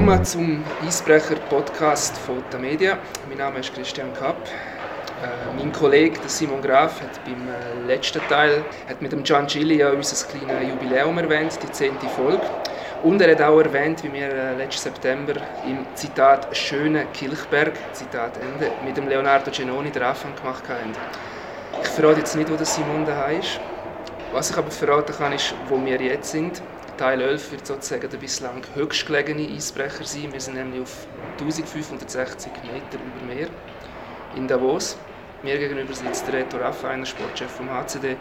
Willkommen zum Eisbrecher-Podcast von der Media. Mein Name ist Christian Kapp. Äh, mein Kollege Simon Graf hat beim äh, letzten Teil hat mit dem Gian Gilli ja unser kleines Jubiläum erwähnt, die zehnte Folge. Und er hat auch erwähnt, wie wir äh, letzten September im Zitat «Schöne Kilchberg» Zitat Ende, mit dem Leonardo Genoni den Anfang gemacht haben. Ich verrate jetzt nicht, wo der Simon daheim ist. Was ich aber verraten kann, ist, wo wir jetzt sind. Teil 11 wird sozusagen der bislang höchstgelegene Eisbrecher sein. Wir sind nämlich auf 1560 Meter über Meer in Davos. Mir gegenüber sitzt der Reto Raffainer, Sportchef vom HCD.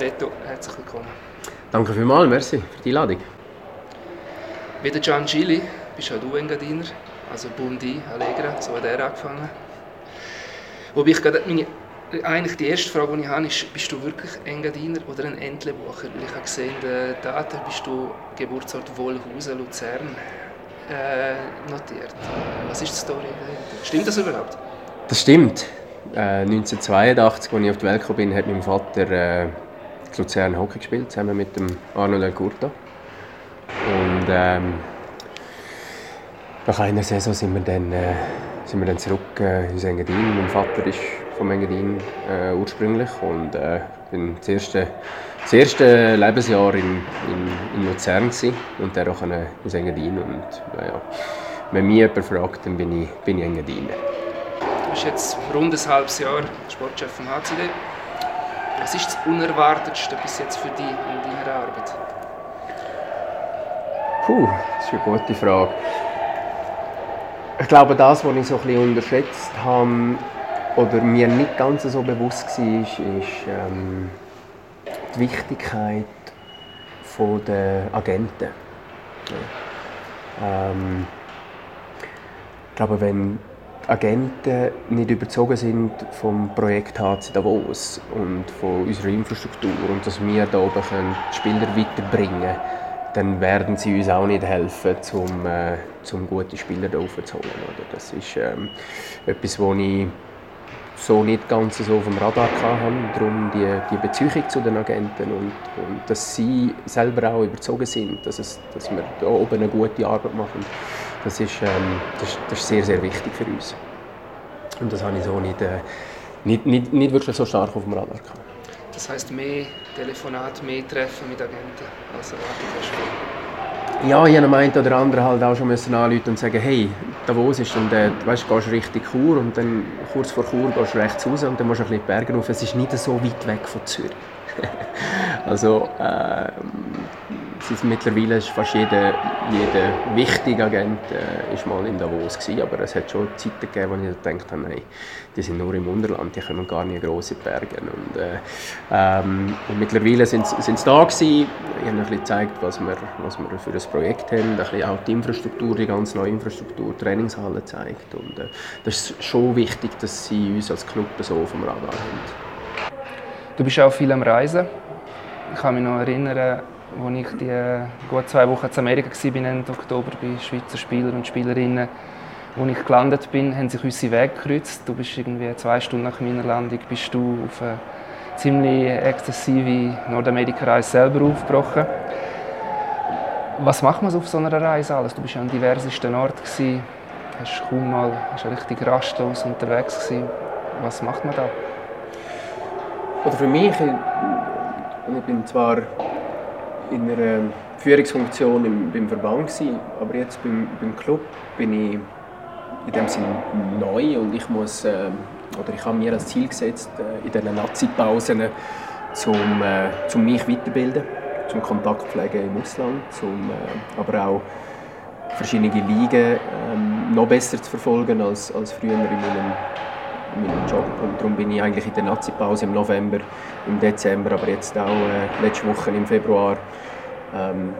Reto, herzlich willkommen. Danke vielmals, merci für die Einladung. Wie der Gian Gili bist auch du Engadiner, also Bundi, Allegra, so hat er angefangen. Wobei ich gerade meine eigentlich die erste Frage, die ich habe, ist, bist du wirklich Engadiner oder ein Entlebucher? ich habe gesehen, in den Daten bist du Geburtsort Wohlhausen, Luzern, äh, notiert. Was ist die Story dahinter? Stimmt das überhaupt? Das stimmt. Äh, 1982, als ich auf die Welt gekommen bin, hat mein Vater äh, Luzern Hockey gespielt, zusammen mit dem Arno Del Curto. Und ähm, nach einer Saison sind wir dann, äh, sind wir dann zurück äh, in Engadin. Mein Vater ist vom Engadin äh, ursprünglich und äh, bin das erste, das erste Lebensjahr in, in, in Luzern gewesen, und dann auch in Engadin und ja, wenn mich jemand fragt, dann bin ich, bin ich Engadiner. Du bist jetzt rund ein halbes Jahr Sportchef vom HCD. Was ist das Unerwartetste bis jetzt für dich in deiner Arbeit? Puh, das ist eine gute Frage. Ich glaube, das, was ich so ein bisschen unterschätzt habe, oder mir nicht ganz so bewusst war, ist, ähm, die Wichtigkeit der Agenten. Ja. Ähm, ich glaube, wenn die Agenten nicht überzogen sind vom Projekt HC Davos und von unserer Infrastruktur und dass wir da oben die Spieler weiterbringen können, dann werden sie uns auch nicht helfen, um, äh, um gute Spieler da aufzuholen. Das ist ähm, etwas, wo ich so nicht ganz so auf dem Radar hatten. Darum die, die Beziehung zu den Agenten und, und dass sie selber auch überzogen sind, dass, es, dass wir da oben eine gute Arbeit machen. Das ist, ähm, das, das ist sehr, sehr wichtig für uns. Und das habe ich so nicht, äh, nicht, nicht, nicht wirklich so stark auf dem Radar gehabt. Das heißt mehr Telefonate, mehr Treffen mit Agenten als erwartet hast? Ja, ich habe meint oder andere halt auch schon müssen anrufen und sagen, hey, Davos ist und äh, weißt, gehst Richtung Chur und dann kurz vor Chur gehst du rechts raus und dann musst du ein bisschen die Berge rauf. Es ist nicht so weit weg von Zürich. also äh, Seit mittlerweile ist fast jeder, jeder wichtige Agent äh, ist mal in Davos gewesen, aber es hat schon Zeiten gegeben, wo ich gedacht habe, nein, die sind nur im Unterland, die können gar nicht große Berge. Und, äh, ähm, und mittlerweile sind sie da gewesen. Ich habe ein bisschen gezeigt, was wir, was wir für ein Projekt haben, ein bisschen auch die Infrastruktur, die ganz neue Infrastruktur, Trainingshalle zeigt. Und äh, das ist schon wichtig, dass sie uns als Club so auf dem Radar haben. Du bist auch viel am Reisen. Ich kann mich noch erinnern, als ich die gut zwei Wochen in Amerika war, Ende Oktober bei Schweizer Spielern und Spielerinnen, als ich gelandet bin, haben sich unsere Wege gekreuzt. Du bist irgendwie zwei Stunden nach meiner Landung bist du auf eine ziemlich exzessive Nordamerika-Reise selber aufgebrochen. Was macht man auf so einer Reise alles? Du bist ja an diversesten Orten gewesen, hast kaum mal, hast richtig rastlos unterwegs gewesen. Was macht man da? Oder für mich, ich bin zwar in einer Führungsfunktion im, beim Verband gewesen, aber jetzt beim, beim Club bin ich in dem Sinne neu und ich muss äh, oder ich habe mir als Ziel gesetzt äh, in diesen Nazi-Pausen zum, äh, zum mich weiterbilden, zum Kontakt pflegen im Ausland, zum, äh, aber auch verschiedene Ligen ähm, noch besser zu verfolgen als, als früher in meinem, in meinem Job. Und darum bin ich eigentlich in der Nazi-Pause im November, im Dezember, aber jetzt auch äh, letzte Woche im Februar ähm,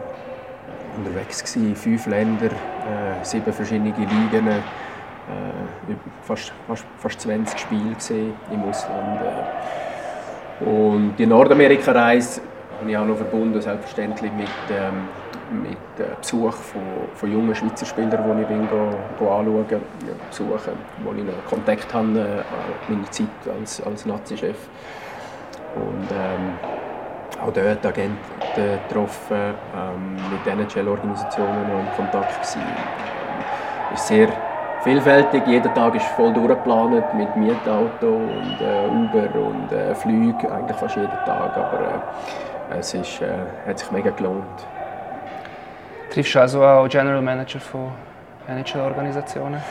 unterwegs gewesen, fünf Länder, äh, sieben verschiedene Ligen, äh, fast, fast, fast 20 Spiele gesehen im Ausland. Äh. Und die Nordamerika-Reise habe ich auch noch verbunden, selbstverständlich mit, ähm, mit äh, Besuch von, von jungen Schweizer Spielern, die ich bin, go, go anschauen, besuchen, wo ich noch Kontakt habe, äh, meiner Zeit als, als Nazi-Chef. Und ähm, auch dort Agenten getroffen, ähm, mit NHL-Organisationen in Kontakt gewesen. ist sehr vielfältig. Jeder Tag ist voll durchgeplant mit Mietauto und äh, Uber und äh, Flügen, eigentlich fast jeden Tag. Aber äh, es ist, äh, hat sich mega gelohnt. Triffst du also auch General Manager von NHL-Organisationen?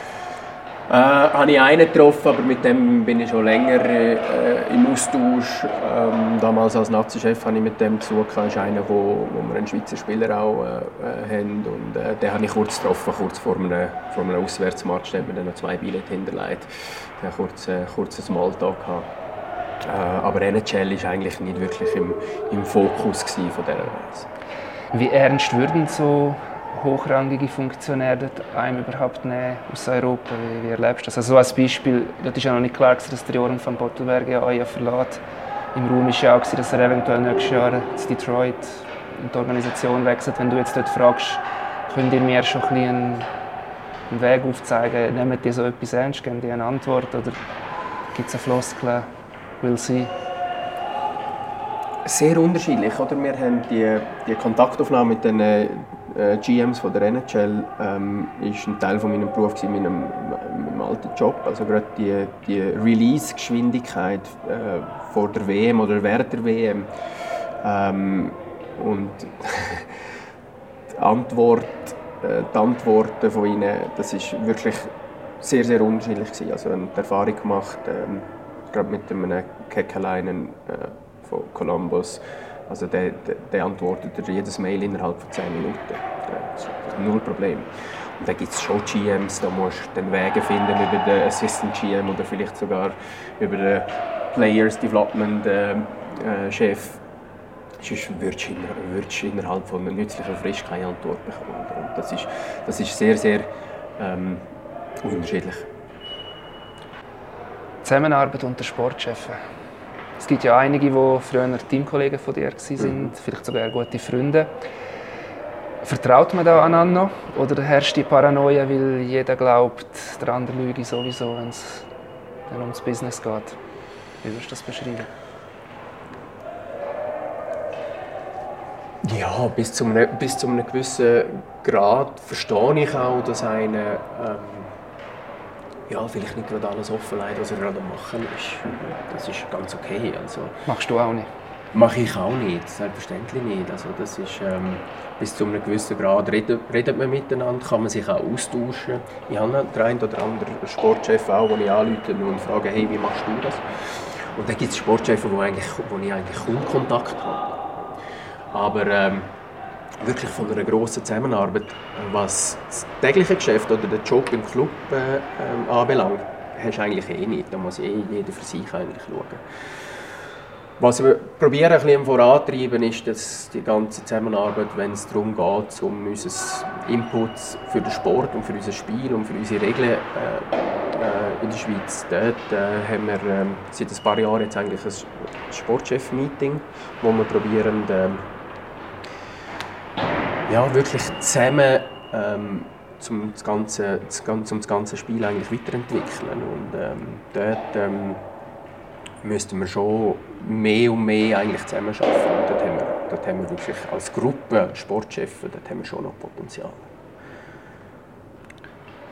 Äh, habe ich einen getroffen, aber mit dem bin ich schon länger äh, im Austausch. Ähm, damals als Nazi-Chef habe ich mit dem gesucht. Das ist einer, wo, wo wir einen Schweizer Spieler auch äh, äh haben. Und, äh, den habe ich kurz getroffen, kurz vor einem, vor einem Auswärtsmatch. Da hat mir noch zwei Billette hinterlegt. Ich hatte kurz, äh, kurz einen Smalltalk. Gehabt. Äh, aber NHL war eigentlich nicht wirklich im, im Fokus von dieser Reise. Wie ernst würden so hochrangige Funktionäre einem überhaupt nehmen aus Europa? Wie, wie erlebst du das? Also so als Beispiel, das ist ja noch nicht klar, dass der Joran von Bottelberg ja euch verlässt. Im Raum war ja auch, dass er eventuell nächstes Jahr zu Detroit in die Organisation wechselt. Wenn du jetzt dort fragst, könnt ihr mir schon ein einen, einen Weg aufzeigen? Nehmt ihr so etwas ernst? Geben die eine Antwort? Oder gibt es eine Floskel? Will sie? Sehr unterschiedlich. Oder? Wir haben die, die Kontaktaufnahme mit den äh, GMs von der NHL ähm, ist ein Teil von meinem Beruf in meinem, meinem alten Job. Also gerade die, die Release-Geschwindigkeit äh, vor der WM oder während der WM ähm, und die, Antwort, äh, die Antworten von ihnen, das ist wirklich sehr sehr unterschiedlich gewesen. Also eine Erfahrung gemacht, ähm, gerade mit einem Keckeleinen äh, von Columbus. Also der, der, der antwortet jedes Mail innerhalb von 10 Minuten. Das ist null Problem. Und dann gibt es schon GMs, da musst du den Wege finden über den Assistant GM oder vielleicht sogar über den Players Development äh, äh, Chef. Sonst würdest du, innerhalb von nützlicher Frist keine Antwort bekommen. Und das ist, das ist sehr, sehr ähm, unterschiedlich. Zusammenarbeit unter Sportchefen. Es gibt ja einige, die früher Teamkollegen von dir waren, mhm. vielleicht sogar gute Freunde. Vertraut man da aneinander oder herrscht die Paranoia, weil jeder glaubt, der andere lüge sowieso, wenn es dann ums Business geht? Wie würdest du das beschreiben? Ja, bis zu einem, bis zu einem gewissen Grad verstehe ich auch, dass einer ähm, ja, vielleicht nicht gerade alles offenlegt, was er gerade am machen ist. Das ist ganz okay. Also, Machst du auch nicht? Mache ich auch nicht, selbstverständlich nicht. Also das ist, ähm, bis zu einem gewissen Grad redet, redet man miteinander, kann man sich auch austauschen. Ich habe den einen oder anderen Sportchef auch, den ich anrufe und frage, hey, wie machst du das? Und dann gibt es Sportchefs, wo, wo ich eigentlich kaum Kontakt habe. Aber ähm, wirklich von einer grossen Zusammenarbeit, was das tägliche Geschäft oder den Job im Club äh, ähm, anbelangt, hast du eigentlich eh nicht. Da muss eh jeder für sich eigentlich schauen. Was wir probieren ein bisschen vorantreiben, ist, dass die ganze Zusammenarbeit, wenn es darum geht, um unser Input für den Sport und für unser Spiel und für unsere Regeln äh, äh, in der Schweiz, dort äh, haben wir äh, seit ein paar Jahren jetzt eigentlich ein Sportchef-Meeting, wo wir probieren, ähm, ja, wirklich zusammen ähm, zum das ganze, zum das ganze Spiel eigentlich weiterentwickeln. Und ähm, dort ähm, müssten wir schon mehr und mehr eigentlich zusammenarbeiten. Und dort haben wir, dort haben wir wirklich als Gruppe Sportchefs, dort haben wir schon noch Potenzial.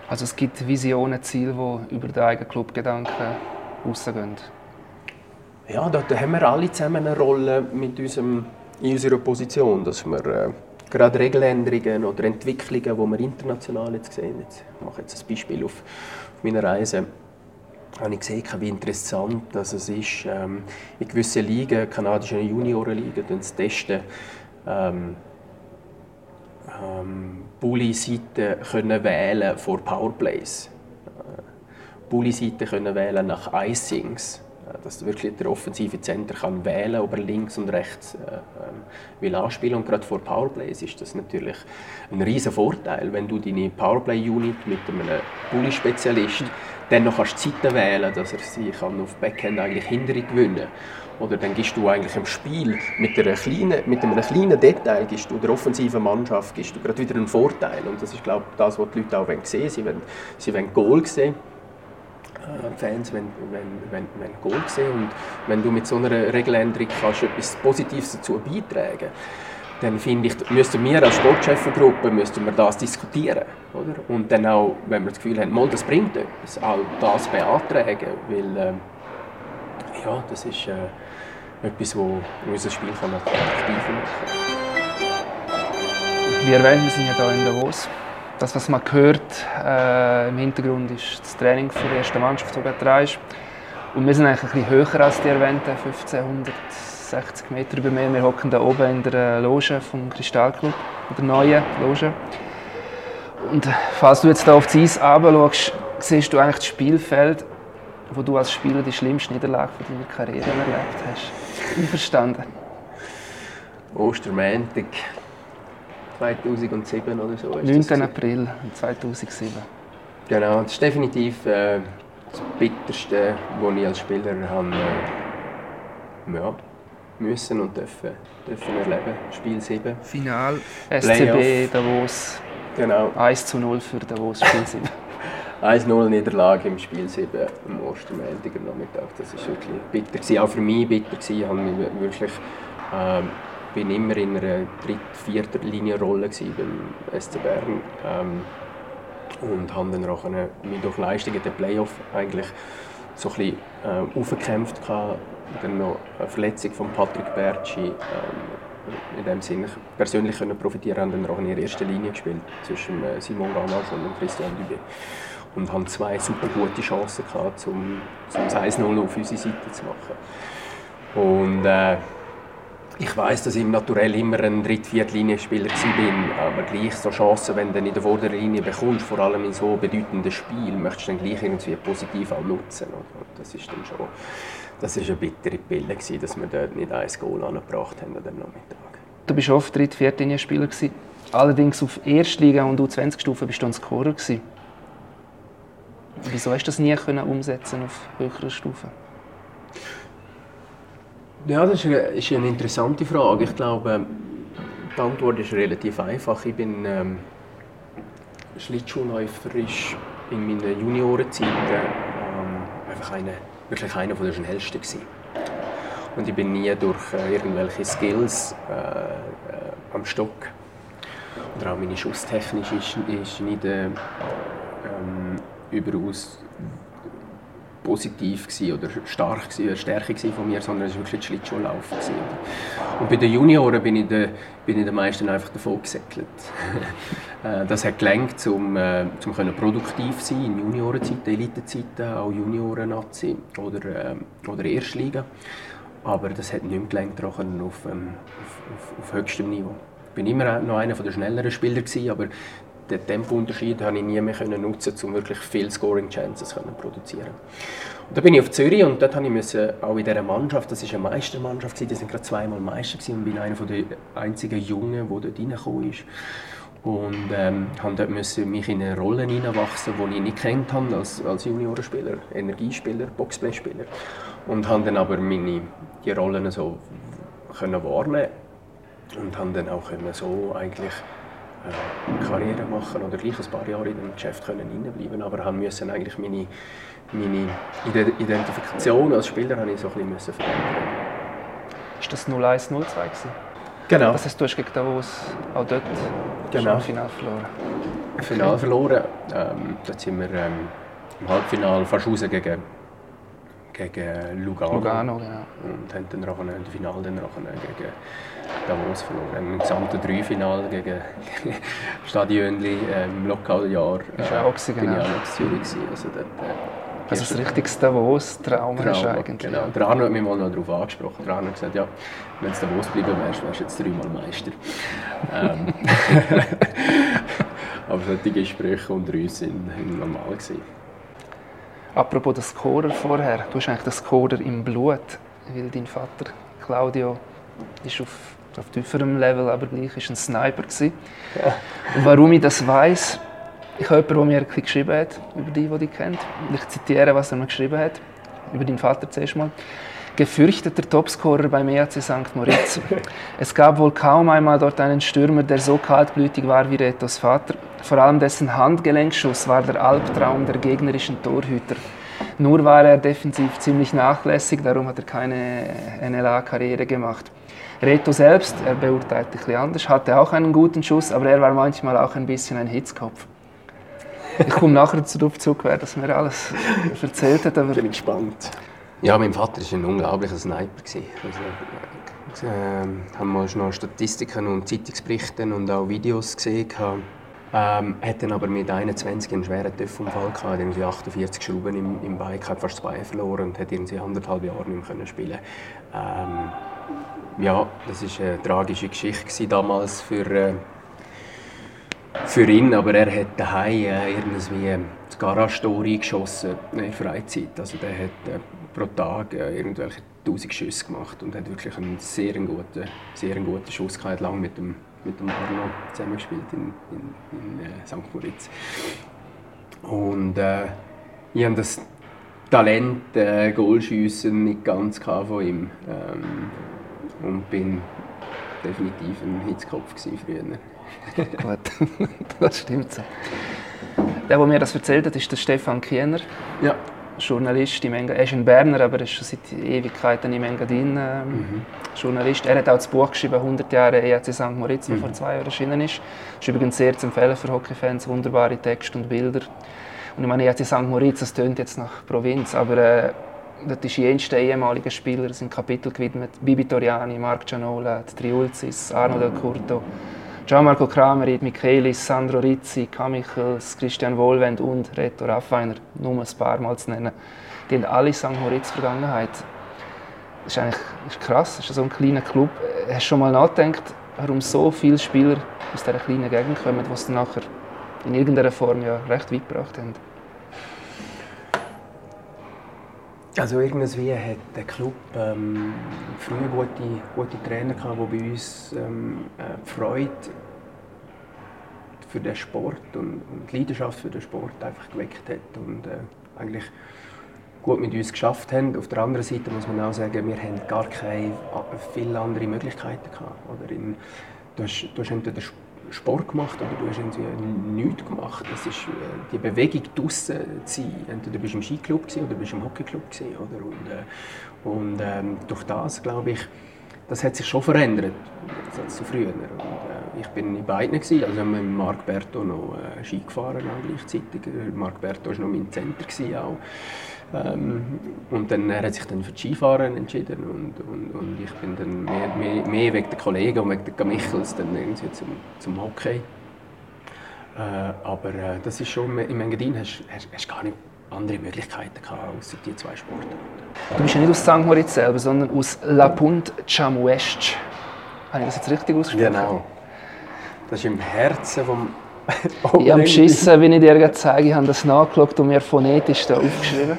Also es gibt Visionen, Ziele, die über den eigenen Clubgedanken rausgehen? Ja, da, haben wir alle zusammen eine Rolle mit unserem, in unserer Position, dass wir äh, gerade Regeländerungen oder Entwicklungen, die wir international jetzt sehen, jetzt, ich mache jetzt ein Beispiel auf, meiner Reise, habe ich gesehen, wie interessant dass es ist, ähm, in gewissen Ligen, kanadischen Juniorenligen, zu testen, ähm, ähm, Bully-Seiten können wählen vor Powerplays. Äh, Bully-Seiten können wählen nach Icings dass wirklich der offensive Center kann wählen, ob er links und rechts äh, ähm, will anspielen. Und gerade vor Powerplays ist das natürlich ein riesen Vorteil, wenn du deine Powerplay-Unit mit einem Bully-Spezialist dann noch kannst Zeiten wählen, dass er sie auf Backhand eigentlich hinterher gewinnen. Oder dann gibst du eigentlich im Spiel mit, einer kleinen, mit einem kleinen Detail gibst du der offensiven Mannschaft gibst du gerade wieder einen Vorteil. Und das ist glaube ich das, was die Leute auch sehen. Sie wollen, sie wollen Goal sehen. äh, Fans wenn, wenn, wenn, wenn Goal sehen und wenn du mit so einer Regeländerung kannst etwas Positives dazu beitragen dann finde ich, müssten wir als wir das diskutieren. Oder? Und dann auch, wenn wir das Gefühl haben, mal, das bringt etwas, auch das beantragen. Weil, äh, ja, das ist äh, etwas, wo unser Spiel kann attraktiver machen Wie erwähnt, wir sind ja hier in Davos. Das, was man hört äh, im Hintergrund, ist das Training für die erste Mannschaft, die gerade ist. Und wir sind eigentlich ein bisschen höher als die erwähnten 1560 Meter über mir. Wir hocken da oben in der Loge vom Kristallclub, in der neuen Loge. Und falls du jetzt da auf das Eis schaust, siehst du eigentlich das Spielfeld, wo du als Spieler die schlimmste Niederlage von deiner Karriere erlebt hast. Einverstanden? Ostermäntig 2007 oder so. 9. April 2007. Genau, das ist definitiv äh, das Bitterste, was ich als Spieler habe, äh, ja, müssen und dürfen, dürfen erleben. Spiel 7. Final SCB Davos. Genau. 1 zu 0 für Davos Spiel 7. 1-0 Niederlage im Spiel 7 am Ostermäntiger Nachmittag. Das war wirklich bitter. Gewesen. Auch für mich bitter. Gewesen. Ich mich wirklich, äh, bin immer in einer dritt-, vierter Linienrolle beim SC Bern. Ähm, und habe dann auch mich durch Leistungen der Playoff eigentlich so ein bisschen äh, aufgekämpft. Dann noch eine Verletzung von Patrick Bertschi. Ähm, in dem Sinne persönlich können profitieren haben dann auch in der ersten Linie gespielt zwischen äh, Simon Gamas und Christian Dubé und haben zwei super gute Chancen gehabt, um, um das 1-0 auf unsere Seite zu machen. Und äh, ich weiß, dass ich im Naturell immer ein dritt viertlinienspieler bin, aber gleich so Chancen, wenn du in der vorderen Linie bekommst, vor allem in so bedeutenden Spielen, möchtest du dann gleich irgendwie positiv auch nutzen. Und das ist dann schon, das ist eine bittere Pille gewesen, dass wir dort nicht ein Goal angebracht haben an dem Nachmittag. Du bist oft dritt viertlinienspieler Allerdings auf Erstliga und U20-Stufe bist du ein Scorer gewesen. Wieso hast du das nie können umsetzen auf höherer Stufe? Ja, das ist eine, interessante Frage. Ich glaube, die Antwort ist relativ einfach. Ich bin ähm, Schlittschuhläuferisch in meinen Juniorenzeiten ähm, einfach eine, wirklich einer der schnellsten gewesen. Und ich bin nie durch äh, irgendwelche Skills äh, äh, am Stock oder auch meine Schusstechnik ist, ist nicht äh, ähm, überaus positiv oder stark gewesen, eine Stärke von mir, sondern es war wirklich Schlittschuhlauf. Und bei den Junioren bin ich, den, bin ich den meisten einfach davon gesäckelt. Äh, das hat gelangt, um, äh, um produktiv zu sein in Juniorenzeiten, Elitezeiten, auch Junioren-Nazi oder, äh, oder Erstliga. Aber das hat nicht mehr gelangt auf, ähm, auf, auf, auf höchstem Niveau. Ich war immer noch einer der schnelleren Spieler, gewesen, aber den Tempounterschied habe ich nie mehr können nutzen, um wirklich viele Scoring Chances zu produzieren. Und da bin ich auf Zürich und dort habe ich müssen, auch in dieser Mannschaft, das war eine Meistermannschaft, die sind gerade zweimal Meister gewesen, und bin einer der einzigen Jungen, der dort reingekommen ist. Und ähm, habe dort müssen mich in eine Rolle hineinwachsen, die ich nicht kennt habe als, als Juniorenspieler, Energiespieler, Boxplay-Spieler. Und habe dann aber meine, die Rollen so können wahrnehmen und habe dann auch können so eigentlich Karriere machen oder gleich ein paar Jahre in dem Geschäft können bleiben aber haben müssen eigentlich meine, meine Identifikation als Spieler habe ich so ein bisschen verändern. Ist das 01 02 Genau. Das heißt, du hast gegen Davos auch dort genau. im Finale verloren. Im Finale verloren. Ähm, dort sind wir ähm, im Halbfinale fast raus gegen, gegen Lugano. Lugano, genau. Und haben dann auch im Finale dann gegen Davos verloren. Im gesamten Dreifinal gegen Stadionli ähm, im Lokaljahr. Ist äh, auch gewesen, bin genau. ich auch noch in Zürich. Also, dort, äh, also ein richtiges Davos-Traum ist eigentlich. Genau. Der Arno hat mich mal noch darauf angesprochen. Der Arno hat gesagt, ja, wenn du Davos bleiben wärst, wärst du jetzt dreimal Meister. ähm. Aber solche Gespräche unter uns waren normal. Gewesen. Apropos das Scorer vorher, du hast eigentlich das Scorer im Blut, weil dein Vater Claudio ist auf, auf tieferem Level, aber gleich ist ein Sniper gewesen. Ja. Und warum ich das weiß, ich habe jemanden, der mir ein geschrieben hat über die, die dich kennt. Ich zitiere, was er mir geschrieben hat über deinen Vater zuerst mal. Gefürchteter Topscorer beim EAC St. Moritz. Es gab wohl kaum einmal dort einen Stürmer, der so kaltblütig war wie Retos Vater. Vor allem dessen Handgelenkschuss war der Albtraum der gegnerischen Torhüter. Nur war er defensiv ziemlich nachlässig, darum hat er keine NLA-Karriere gemacht. Reto selbst, er beurteilt ein bisschen anders, hatte auch einen guten Schuss, aber er war manchmal auch ein bisschen ein Hitzkopf. Ich komme nachher darauf zurück, wer das mir alles erzählt hat. Aber ich bin gespannt. Ja, mein Vater war ein unglaublicher Sniper. Also, äh, haben wir noch Statistiken und Zeitungsberichte und auch Videos gesehen. Ähm, hat dann aber mit 21 einen schweren Töpfunfall gehabt, irgendwie 48 Schrauben im, im Bein, hat fast zwei verloren und hat irgendwie anderthalb Jahre nicht mehr spielen ähm, Ja, das war eine tragische Geschichte damals für, äh, für ihn, aber er hat daheim äh, irgendwie das Garage-Tor eingeschossen in der Freizeit. Also der hat äh, pro Tag äh, irgendwelche 1000 Schüsse gemacht und hat wirklich einen sehr guten, sehr guten Schuss gehabt, lang mit dem mit dem Arno zusammengespielt in, in, in äh, St. Moritz. Und äh, ich habe das Talent äh, Goalschiessen nicht ganz von ihm ähm, und bin definitiv ein Hitzkopf früher. Gut, das stimmt so. Der, der mir das erzählt hat, ist der Stefan Kiener. Ja. Journalist im. Er ist ein Berner, aber er ist schon seit Ewigkeiten im Engadin äh, mhm. Journalist. Er hat auch das Buch geschrieben, 100 Jahre EAC St. Moritz, das mhm. vor zwei Jahren erschienen ist. Das ist übrigens sehr zu empfehlen für Hockeyfans, wunderbare Texte und Bilder. Und ich meine, EAC St. Moritz, das tönt jetzt nach Provinz, aber äh, dort ist jenste ehemalige Spieler, sind Kapitel gewidmet. Bibi Toriani, Marc Gianola, Triulzis, Arno Del Curto. Gianmarco Kramer, Michelis, Sandro Rizzi, Kamichels, Christian Wohlwend und Reto Raffiner, nur ein paar Mal zu nennen, die haben alle St. Moritz Vergangenheit. Das ist eigentlich das ist krass, das ist so ein kleiner Club. Hast du schon mal nachgedacht, warum so viele Spieler aus dieser kleinen Gegend kommen, die es nachher in irgendeiner Form ja recht weit gebracht haben? Also irgendwie hat der Club ähm, früher gute, gute Trainer gehabt, die bei uns ähm, äh, Freude für den Sport und, und die Leidenschaft für den Sport einfach geweckt hat und äh, eigentlich gut mit uns geschafft haben. Auf der anderen Seite muss man auch sagen, wir haben gar keine äh, viele andere Möglichkeiten gehabt. Oder in, du hast, du hast entweder Sport gemacht oder du hast nichts gemacht. Das ist äh, die Bewegung draußen zu sein. Entweder bist du im Skiclub oder bist im Hockeyclub oder und, äh, und ähm, durch das glaube ich, das hat sich schon verändert zu früher. Und, äh, ich bin in beiden gewesen. also mit Marc Berto noch äh, Ski gefahren auch gleichzeitig. Marc Berto war noch mein Center auch. Ähm, und dann, er hat sich dann für das Skifahren entschieden und, und, und ich bin dann mehr, mehr, mehr wegen der Kollegen und wegen der Michels dann irgendwie zum, zum Hockey. Äh, aber äh, das ist schon, im Engadin hast du gar nicht andere Möglichkeiten gehabt, außer die zwei Sportarten. Du bist ja nicht aus St. Moritz selber, sondern aus La Punt Chamuest. Habe ich das jetzt richtig ausgesprochen? Genau. Das ist im Herzen vom ich habe beschissen, wie ich dir zeige. Ich habe das nachgeschaut und mir phonetisch da aufgeschrieben.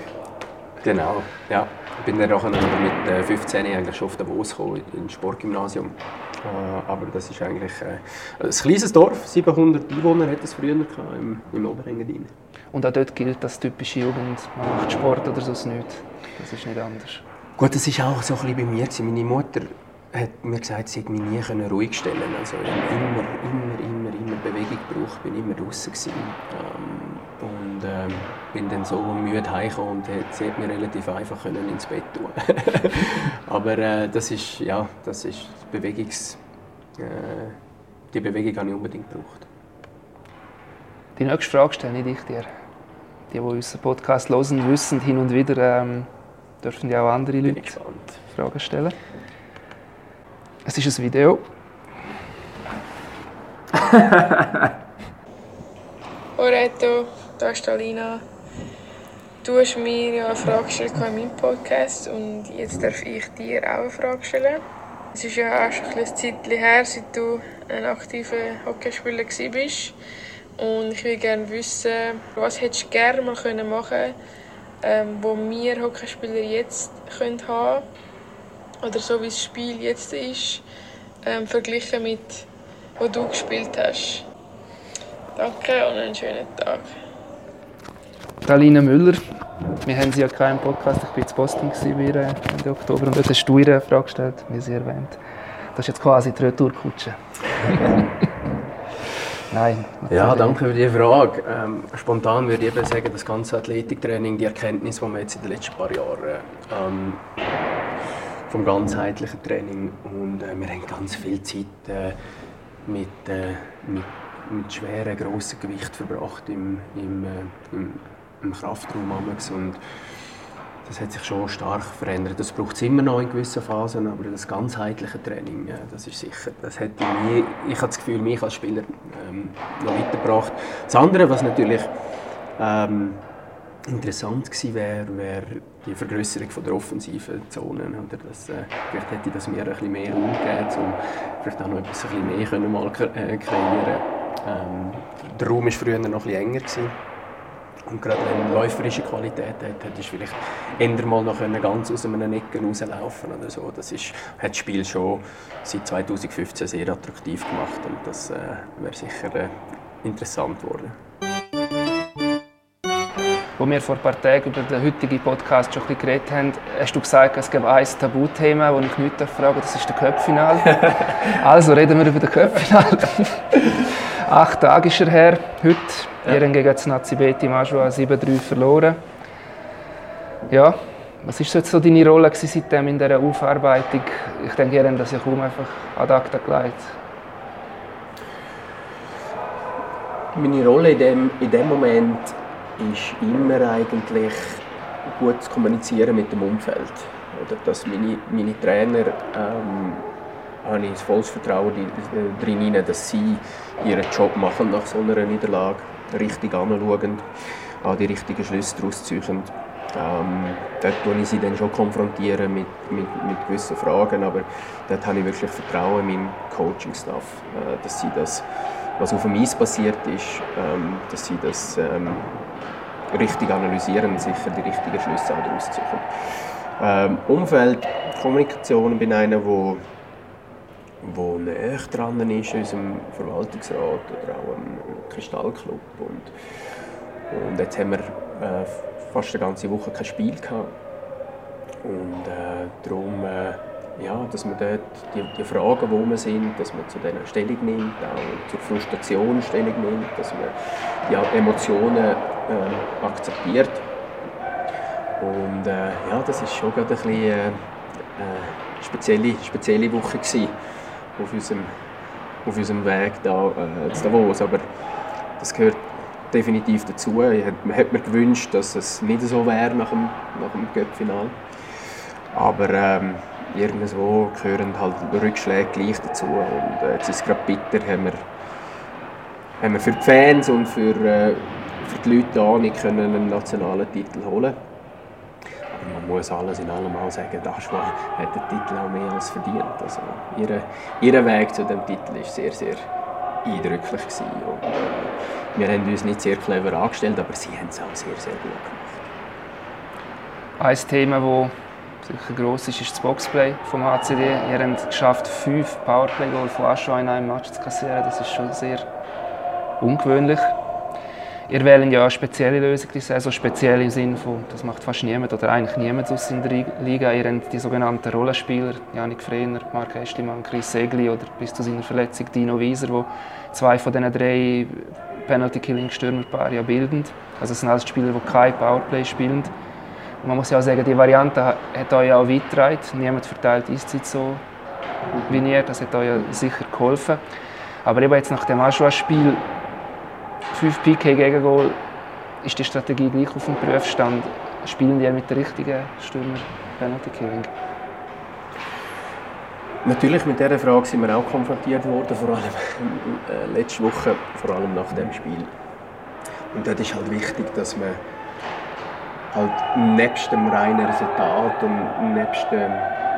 Genau, ja. Ich bin dann auch mit 15 äh, eigentlich schon auf Davos gekommen, ins Sportgymnasium. Äh, aber das ist eigentlich äh, ein kleines Dorf, 700 Einwohner hat es früher gehabt, im, im Oberengadin. Und auch dort gilt das typische Jugend, man macht Sport oder sonst nichts. Das ist nicht anders. Gut, das ist auch so ein bisschen bei mir. Meine Mutter hat mir gesagt, sie hätte mich nie ruhig stellen können. Also immer, immer, immer, immer Bewegung gebraucht, bin immer draußen Ähm, ähm, bin dann so müde heimgekommen und sie hat mir relativ einfach können ins Bett tun. Aber äh, das ist, ja, das ist Bewegungs, äh, die Bewegung habe ich unbedingt gebraucht. Die nächste Frage stelle ich dir. Die, die unseren Podcast hören, wissen hin und wieder, ähm, dürfen ja auch andere Leute Fragen stellen. Es ist ein Video. Oreto, da ist Alina. Du hast mir ja eine Frage gestellt in meinem Podcast und jetzt darf ich dir auch eine Frage stellen. Es ist ja auch schon ein Zeit her, seit du ein aktiver Hockeyspieler warst. Und ich würde gerne wissen, was hättest du gerne mal machen können, ähm, wo wir Hockeyspieler jetzt können haben oder so wie das Spiel jetzt ist, ähm, verglichen mit wo du gespielt hast. Danke und einen schönen Tag. Talina Müller, wir haben sie ja keinen Podcast, ich war in Boston bei Ende Oktober und dort hast du ihr eine Frage gestellt, wie sie erwähnt. Das ist jetzt quasi die Retourkutsche. Nein. Ja, danke für die Frage. Ähm, spontan würde ich eben sagen, das ganze Athletiktraining, die Erkenntnis, die wir jetzt in den letzten paar Jahren ähm, vom ganzheitlichen Training und äh, wir haben ganz viel Zeit äh, mit, äh, mit, mit schweren, grossen Gewicht verbracht im, im, äh, im, im Kraftraum und das hat sich schon stark verändert. Das braucht es immer noch in gewissen Phasen, aber das ganzheitliche Training, das ist sicher, das hat mich, ich habe das Gefühl, mich als Spieler ähm, noch weitergebracht. Das andere, was natürlich ähm, interessant gewesen wäre, wäre die Vergrößerung der offensiven Zonen. Oder das, äh, vielleicht hätte das mir ein bisschen mehr umgegeben, um vielleicht auch noch etwas ein bisschen mehr können mal äh, kreieren ähm, Der Raum war früher noch bisschen enger. Gewesen. Und gerade wenn man läuferische Qualität hat, hätte ich vielleicht eher mal noch ganz aus einem Ecken rauslaufen oder so. Das ist, hat das Spiel schon seit 2015 sehr attraktiv gemacht und das äh, wäre sicher äh, interessant geworden. Wo wir vor ein paar Tagen über den heutigen Podcast schon ein bisschen geredet haben, hast du gesagt, es gibt ein Tabuthema, das ich nicht fragen darf, das ist der Köpfinal. also reden wir über den Köpfinal. Acht Tage ist er her, heute. Ja. Ihren gegen das Nazi Beti Majua 7-3 verloren. Ja, was war so deine Rolle seitdem in dieser Aufarbeitung? Ich denke, ihr habt das ja kaum einfach ad acta gelegt. Meine Rolle in dem, in dem Moment ist immer eigentlich gut zu kommunizieren mit dem Umfeld. Oder dass meine, meine Trainer ähm, habe ich das volles Vertrauen darin, dass sie ihren Job machen nach so einer Niederlage, richtig anschauen, auch die richtigen Schlüsse daraus ziehen. Ähm, dort konfrontiere ich sie dann schon konfrontieren mit, mit, mit gewissen Fragen, aber dort habe ich wirklich Vertrauen in meinem Coaching-Staff, äh, dass sie das, was auf dem Eis passiert ist, ähm, dass sie das ähm, richtig analysieren und sicher die richtigen Schlüsse auch daraus ziehen. Ähm, Umfeld, Kommunikation, bin einer, der wo näher dran ist, unserem Verwaltungsrat oder auch am Kristallclub. Und, und jetzt haben wir äh, fast eine ganze Woche kein Spiel gehabt. Und äh, darum, äh, ja, dass man dort die, die Fragen, wo wir sind, dass man zu denen Stellung nimmt, auch zur Frustration Stellung nimmt, dass man die Emotionen äh, akzeptiert. Und äh, ja, das ist schon gerade ein bisschen äh spezielle, spezielle Woche gewesen auf unserem, auf unserem Weg da, äh, zu Davos. Aber das gehört definitiv dazu. Ich hätte, mir gewünscht, dass es nicht so wäre nach dem, nach dem Cup-Final. Aber ähm, irgendwo gehören halt Rückschläge gleich dazu. Und äh, jetzt ist es gerade bitter, haben wir, haben wir für die Fans und für, äh, für die Leute da nicht können einen nationalen Titel holen man muss alles in allem auch sagen, Aschwa hat den Titel auch mehr als verdient. Also ihr, ihr Weg zu dem Titel war sehr, sehr eindrücklich. Gewesen. Und, äh, wir haben uns nicht sehr clever angestellt, aber sie haben es auch sehr, sehr gut gemacht. Ein Thema, das sicher gross ist, ist das Boxplay vom HCD. Ihr habt es geschafft, fünf Powerplay-Goal von Aschwa in einem Match zu kassieren. Das ist schon sehr ungewöhnlich. Ihr wählt ja eine spezielle Lösung, die Saison speziell im Sinne von, das macht fast niemand oder eigentlich niemand aus in der Liga. Ihr habt die sogenannten Rollenspieler, Janik Frehner, Marc Estimann, Chris Segli oder bis zu seiner Verletzung Dino Wieser, wo zwei von diesen drei Penalty-Killing-Stürmerpaare ja bilden. Also es sind alles Spieler, die kein Powerplay spielen. Und man muss ja auch sagen, die Variante hat euch auch weit getragen. Niemand verteilt Eiszeit so wie ihr. Das hat euch sicher geholfen. Aber eben jetzt nach dem Aschua-Spiel 5 PK gegen Goal ist die Strategie gleich auf dem Prüfstand. Spielen die mit der richtigen Stürmer Penalty Killing? Natürlich mit dieser Frage sind wir auch konfrontiert worden, vor allem äh, letzte Woche, vor allem nach dem Spiel. Und dort ist halt wichtig, dass man halt nebst dem reinen Resultat und nebst dem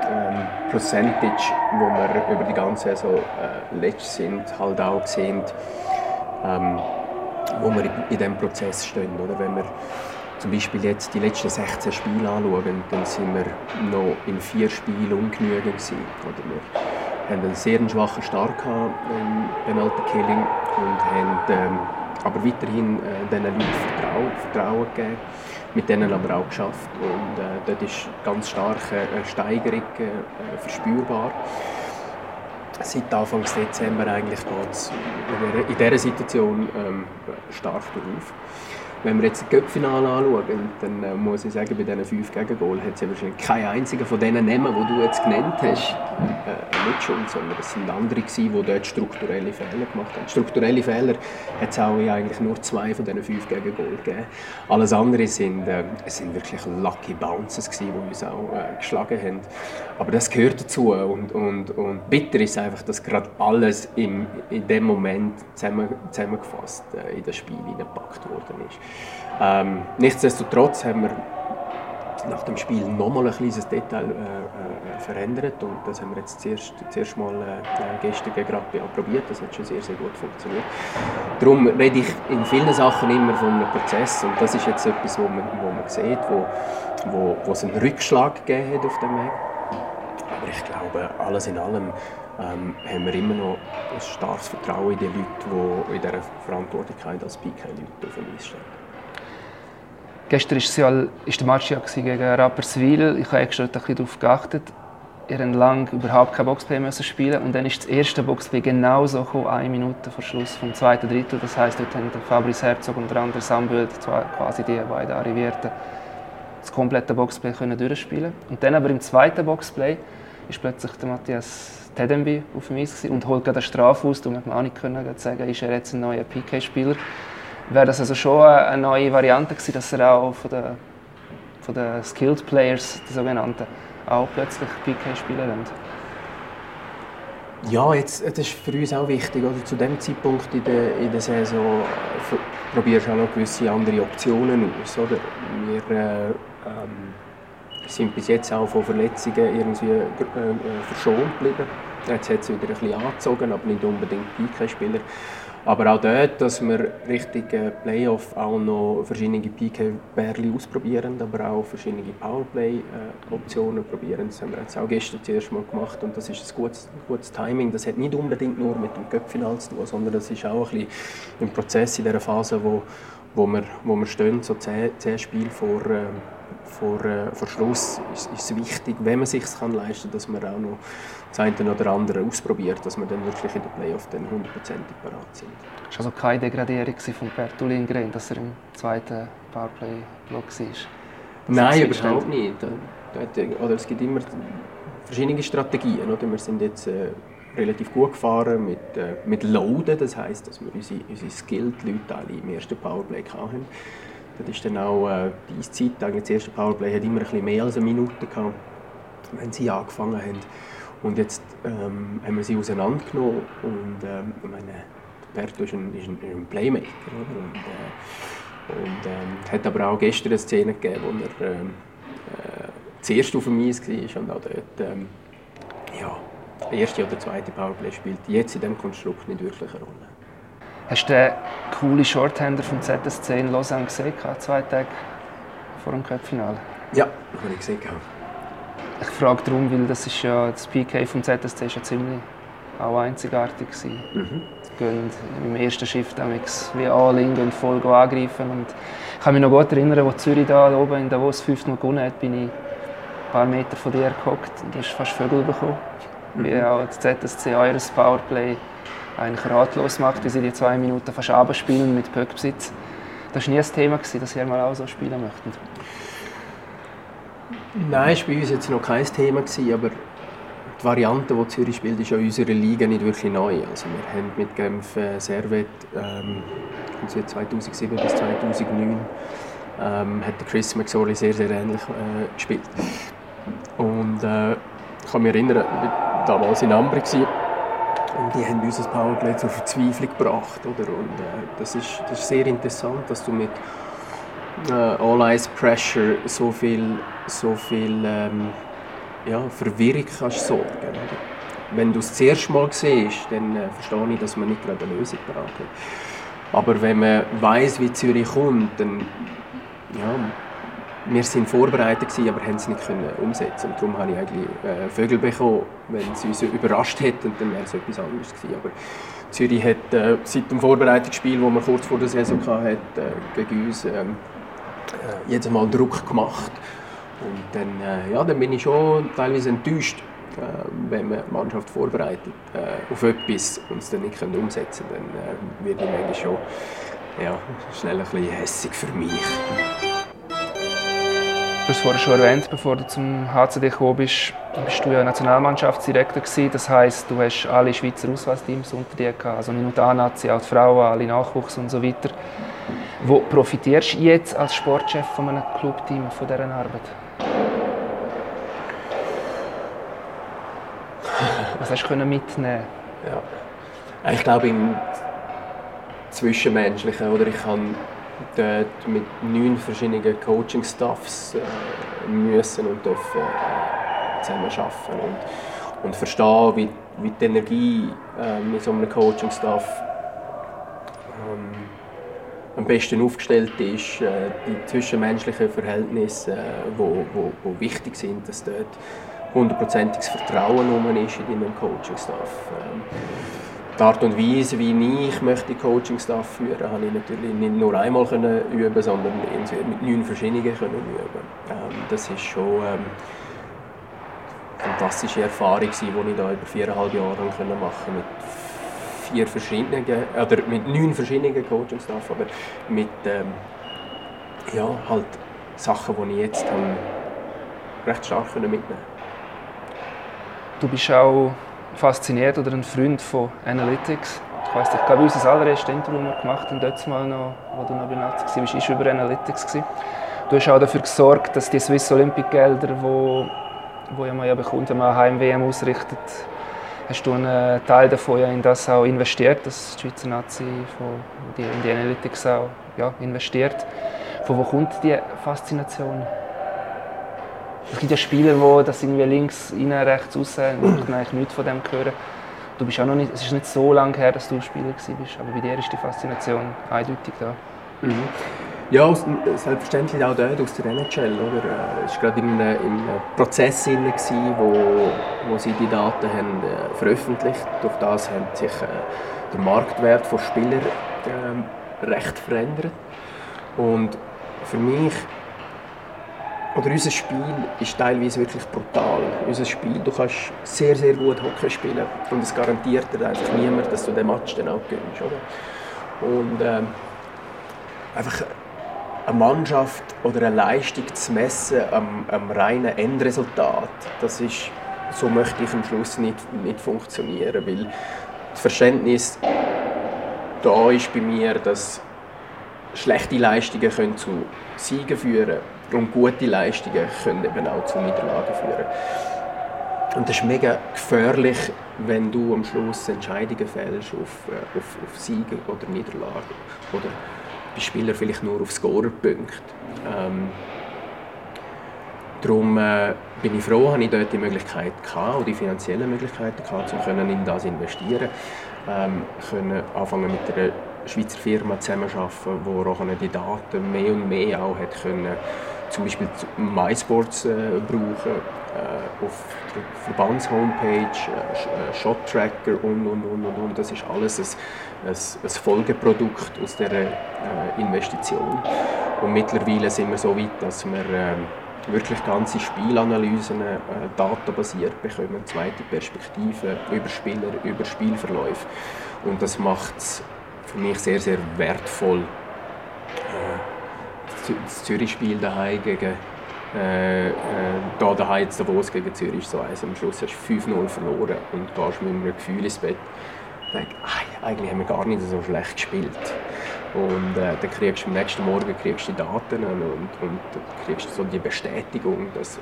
ähm, Percentage, wo wir über die ganze Saison äh, letzt sind, halt auch sehen, ähm, wo wir in diesem Prozess stehen. Oder wenn wir zum Beispiel jetzt die letzten 16 Spiele anschauen, dann sind wir noch in vier Spielen ungenügend gewesen. Oder wir haben einen sehr schwachen Start im Penalty Killing und haben ähm, aber weiterhin äh, diesen Leuten Vertrauen, Vertrauen gegeben, mit denen aber auch geschafft und äh, dort ist ganz starke äh, Steigerung äh, verspürbar. Seit Anfang Dezember eigentlich geht's in dieser Situation ähm, stark auf. Wenn wir jetzt das Göppfinale anschauen, dann äh, muss ich sagen, bei diesen fünf Gegengol hat es ja wahrscheinlich keinen einzigen von diesen Namen, die du jetzt genannt hast, äh, nicht schuld, sondern es sind andere gewesen, die dort strukturelle Fehler gemacht haben. Strukturelle Fehler hat es auch eigentlich nur zwei von diesen fünf Gegengol gegeben. Alles andere sind, äh, sind wirklich Lucky Bounces gewesen, die uns auch äh, geschlagen haben. Aber das gehört dazu und, und, und bitter ist einfach, dass gerade alles im, in dem Moment zusammen, zusammengefasst äh, in das Spiel hineingepackt worden ist. Ähm, nichtsdestotrotz haben wir nach dem Spiel nochmal ein kleines Detail äh, äh, verändert und das haben wir jetzt zuerst, zuerst mal äh, gestern gerade probiert. Das hat schon sehr, sehr gut funktioniert. Darum rede ich in vielen Sachen immer von einem Prozess und das ist jetzt etwas, wo man, wo man sieht, wo, wo, wo es einen Rückschlag gegeben hat auf dem Weg. Aber ich glaube, alles in allem ähm, haben wir immer noch ein starkes Vertrauen in die Leute, die in dieser Verantwortlichkeit als PK-Leute auf dem stehen. Gestern war ja, ist der Match ja gegen Rapperswil. Ich habe extra darauf geachtet. Ihr habt lange überhaupt kein Boxplay müssen spielen und dann ist das erste Boxplay genauso gekommen, eine Minute vor Schluss vom zweiten Drittel. Das heisst, dort haben Fabrice Herzog und der andere Samböld, quasi die beiden Arrivierten, das komplette Boxplay können durchspielen. Und dann aber im zweiten Boxplay ist plötzlich der Matthias Tedemby auf dem Eis und holt gerade eine Strafe aus. Da man auch nicht sagen, ist er jetzt ein neuer PK-Spieler wäre das also schon eine neue Variante gewesen, dass er auch von den, von den Skilled Players, die sogenannten, auch plötzlich PK spielen lassen. Ja, jetzt, das ist für uns auch wichtig. Oder? Zu dem Zeitpunkt in der, in der Saison probierst du auch noch gewisse andere Optionen aus. Oder? Wir äh, ähm, sind bis jetzt auch von Verletzungen irgendwie äh verschont geblieben. Jetzt hat es wieder ein bisschen angezogen, aber nicht unbedingt PK-Spieler. Aber auch dort, dass wir Richtung äh, Playoff auch noch verschiedene PK-Bärli ausprobieren, aber auch verschiedene Powerplay-Optionen probieren. Das haben wir jetzt auch gestern zuerst mal gemacht und das ist ein gutes, gutes Timing. Das hat nicht unbedingt nur mit dem Köpfinal zu tun, sondern das ist auch ein bisschen im Prozess, in dieser Phase, wo, wo, wir, wo wir stehen, so zehn, zehn Spiele vor, äh, vor, äh, vor Schluss, ist, es wichtig, wenn man es sich leisten kann, dass man auch noch das eine oder andere ausprobiert, dass wir dann wirklich in den Playoff dann hundertprozentig parat sind. Es war also keine Degradierung von Berto Lindgren, dass er im zweiten Powerplay-Block war? Nein, überhaupt nicht. Oder es gibt immer verschiedene Strategien. Oder? Wir sind jetzt äh, relativ gut gefahren mit, äh, mit Loaden, das heisst, dass wir unsere, unsere Skilled-Leute alle im ersten Powerplay hatten. Das ist dann auch äh, die. Eigentlich das erste Powerplay hat immer ein bisschen mehr als eine Minute gehabt, wenn sie angefangen haben. Und jetzt ähm, haben wir sie auseinandergenommen und ähm, ich meine, Berto ist ein, ist ein, ein Playmaker. Oder? Und, äh, und ähm, hat aber auch gestern eine Szene gegeben, wo er ähm, äh, zuerst auf dem Eis war und auch dort ähm, ja, erste oder zweite Powerplay spielt. Jetzt in diesem Konstrukt nicht wirklich eine Rolle. Hast du den coolen Shorthander vom ZSC in Lausanne gesehen, zwei Tage vor dem Cup-Finale? Ja, habe ich gesehen. Ich frage darum, weil das ist ja das PK vom ZSC ist ja ziemlich auch einzigartig gewesen. Mhm. Sie gehen im ersten Schiff wie anlegen und voll angreifen. Und ich kann mich noch gut erinnern, als Zürich da oben in Davos 5 Mal gewonnen hat, bin ich ein paar Meter von dir gehockt und du hast fast Vögel bekommen. Mhm. Wie auch das ZSC eures Powerplay eigentlich ratlos macht, wie sie die zwei Minuten fast abspielen mit Pöckbesitz. Das war nie ein Thema, dass ihr mal auch so spielen möchtet. Nein, das war bei uns jetzt noch kein Thema, gewesen, aber die Variante, die Zürich spielt, ist in unserer Liga nicht wirklich neu. Also wir haben mit Genf äh, Servet ähm, 2007 bis 2009 ähm, hat Chris McSorley sehr, sehr ähnlich äh, gespielt. Und äh, ich kann mich erinnern, ich war damals in Ambri und die haben unser Powerplay zur Verzweiflung gebracht. Oder? Und, äh, das, ist, das ist sehr interessant, dass du mit äh, All-Eyes-Pressure so viel, so viel ähm, ja, Verwirrung kannst sorgen oder? Wenn du es das erste Mal siehst, dann äh, verstehe ich, dass man nicht gerade eine Lösung parat hat. Aber wenn man weiß, wie Zürich kommt, dann ja, wir sind vorbereitet aber haben es nicht können umsetzen. Und darum habe ich eigentlich äh, Vögel bekommen, wenn es uns überrascht hätte, dann wäre es etwas anderes gewesen. Aber Zürich hat äh, seit dem Vorbereitungsspiel, das wir kurz vor der Saison hatten, äh, gegen uns ähm, äh, jedes Mal Druck gemacht. Und dann, äh, ja, dann bin ich schon teilweise enttäuscht wenn man die Mannschaft vorbereitet äh, auf etwas und es dann nicht umsetzen können, dann äh, wird ich manchmal schon ja, schnell ein bisschen hässig für mich. Hast es vorhin schon erwähnt, bevor du zum HCD gekommen bist, bist du ja Nationalmannschaftsdirektor gewesen. Das heisst, du hast alle Schweizer Auswahlteams unter dir gehabt, also nicht nur die A-Nazi, auch die Frauen, alle Nachwuchs und so weiter. Wo profitierst du jetzt als Sportchef von einem Clubteam von dieser Arbeit? Was hast du mitnehmen ja. Ich glaube, im Zwischenmenschlichen, oder ich habe dort mit neun verschiedenen Coaching-Staffs äh, müssen und dürfen äh, zusammen arbeiten und, und verstehen, wie, wie die Energie äh, mit so einem Coaching-Staff ähm, am besten aufgestellt ist, äh, die zwischenmenschlichen Verhältnisse, äh, wo, wo, wo wichtig sind, dass dort hundertprozentiges Vertrauen ist in deinem Coaching-Staff. Ähm, die Art und Weise, wie ich möchte Coaching-Staff führen möchte, habe ich natürlich nicht nur einmal können üben sondern mit neun verschiedenen können üben. Ähm, das ist schon ähm, eine fantastische Erfahrung, die ich da über viereinhalb Jahre machen mit vier verschiedenen, oder mit neun verschiedenen Coaching-Staff, aber mit ähm, ja, halt Sachen, die ich jetzt recht stark mitnehmen konnte. Du bist auch fasziniert oder ein Freund von Analytics. Ich weiss, ich glaube, unser allererstes Interview, das wir gemacht haben, dort mal noch, wo du noch bei Nazi warst, war über Analytics. Gewesen. Du hast auch dafür gesorgt, dass die Swiss Olympic Gelder, wo, wo ja man ja bekommt, wenn man Heim-WM ausrichtet, hast du einen Teil davon ja in das auch investiert, dass die Schweizer Nazi in die Analytics auch ja, investiert. Von wo kommt die Faszination? Es gibt ja Spieler, die das irgendwie links, rein, rechts, raus, ich eigentlich nichts von dem hören. Du bist auch noch nicht, es ist nicht so lange her, dass du Spieler warst, aber bei dir ist die Faszination eindeutig da. Mhm. Ja, selbstverständlich auch dort aus der NHL. Oder? Es war gerade in einem, in einem Prozess, in wo, wo sie die Daten haben, äh, veröffentlicht haben. Durch das hat sich äh, der Marktwert von Spielern äh, recht verändert. Und für mich oder unser Spiel ist teilweise wirklich brutal. Unser Spiel, du kannst sehr, sehr gut Hockey spielen und es garantiert dir einfach niemand, dass du den Match dann auch gewinnst. Oder? Und ähm, einfach eine Mannschaft oder eine Leistung zu messen am, am reinen Endresultat, das ist, so möchte ich am Schluss nicht, nicht funktionieren, weil das Verständnis da ist bei mir, dass schlechte Leistungen können zu Siegen führen können und gute Leistungen können eben auch zu Niederlagen führen. Und das ist mega gefährlich, wenn du am Schluss Entscheidungen fällst auf, äh, auf, auf Siege oder Niederlagen. Oder bei Spielern vielleicht nur auf Scorerpunkte. Ähm, darum äh, bin ich froh, dass ich dort die Möglichkeit hatte, die finanziellen Möglichkeiten hatte, um in das investieren ähm, können anfangen mit einer Schweizer Firma zusammenarbeiten, die auch die Daten mehr und mehr auch hat können zum Beispiel MySports äh, brauchen, äh, auf der Verbandshomepage, äh, Shot-Tracker und, und, und, und, und. Das ist alles ein, ein, ein Folgeprodukt aus dieser äh, Investition. Und mittlerweile sind wir so weit, dass wir äh, wirklich ganze Spielanalysen äh, datenbasiert bekommen, zweite Perspektive über Spieler, über Spielverläufe. Und das macht es für mich sehr, sehr wertvoll, äh, das Zürich-Spiel daheim gegen äh, äh, da daheim jetzt Davos gegen Zürich so eins. Am Schluss hast du 5-0 verloren und gehst mit einem Gefühl ins Bett. Denk, eigentlich haben wir gar nicht so schlecht gespielt. Und äh, dann kriegst du am nächsten Morgen kriegst du die Daten und, und kriegst so die Bestätigung, dass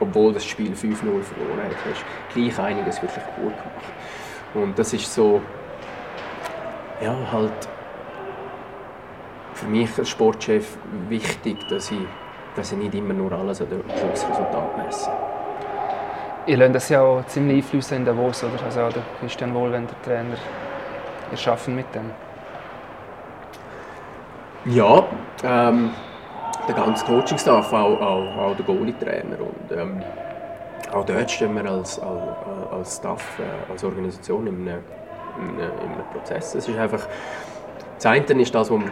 obwohl das Spiel 5-0 verloren hat, hast du gleich einiges wirklich gut gemacht. Und das ist so, ja, halt für mich als Sportchef wichtig, dass ich, dass ich nicht immer nur alles an dem Schlussresultat messe. Ihr lernt das ja auch ziemlich einflüssen in Davos, oder? Also auch der Christian Wohlwender, Trainer. Ihr schaffen mit dem? Ja, ähm, der ganze Coaching-Staff, auch, auch, auch der Goalie-Trainer. Und, ähm, auch dort stehen wir als, als, als Staff, äh, als Organisation in, einem, in einem Prozess. Es ist einfach, das eine ist das, was wir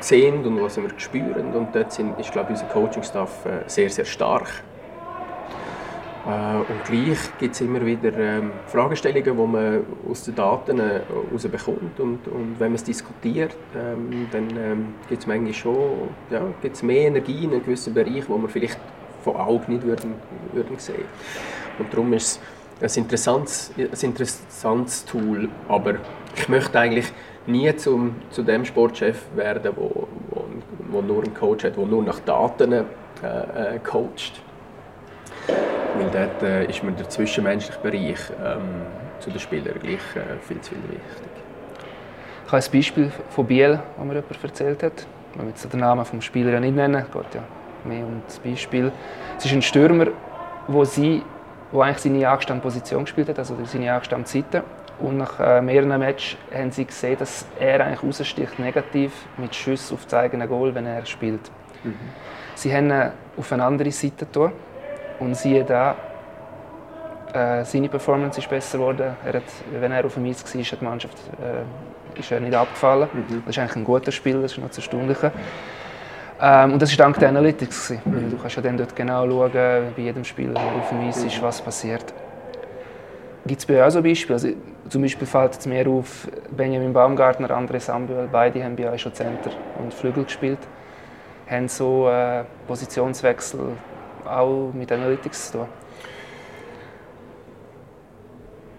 sehen und was wir spüren. Und dort sind, ist glaube ich, unser Coaching-Staff äh, sehr, sehr stark. Äh, und gleich gibt es immer wieder ähm, Fragestellungen, die man aus den Daten herausbekommt. Und, und wenn man es diskutiert, ähm, dann ähm, gibt es manchmal schon ja, gibt's mehr Energie in einem gewissen Bereich, wo man vielleicht von Augen nicht würden, würden sehen Und darum ist es ein interessantes, ein interessantes Tool, aber ich möchte eigentlich nie zum, zu dem Sportchef werden, wo, wo, wo nur einen Coach hat, der nur nach Daten äh, äh, coacht. Weil dort äh, ist mir der zwischenmenschliche Bereich ähm, zu den Spielern gleich äh, viel zu viel wichtig. Ich habe ein Beispiel von Biel, das mir jemand erzählt hat. Ich will den Namen des Spielers ja nicht nennen, es geht ja mehr um das Beispiel. Es ist ein Stürmer, wo wo eigentlich seine angestammte Position gespielt hat, also seine angestammte Seite. Und nach äh, mehreren Matches haben sie gesehen, dass er eigentlich raussticht negativ mit Schüssen auf das eigene Goal, wenn er spielt. Mhm. Sie haben ihn auf eine andere Seite getan und siehe da, äh, seine Performance ist besser geworden. Er hat, wenn er auf dem Eis war, hat die Mannschaft äh, ist er nicht abgefallen. Mhm. Das ist eigentlich ein guter Spiel, das ist noch zu erstaunlichen. Ähm, und das war dank der Analytics. Mhm. Du kannst ja dann dort genau schauen, bei jedem Spiel, der auf dem Eis ist, was passiert. Gibt es bei euch auch so Beispiele? Also, zum Beispiel fällt es mir auf, Benjamin Baumgartner, André Samuel, beide haben bei euch schon Center und Flügel gespielt. Haben so äh, Positionswechsel auch mit Analytics zu tun?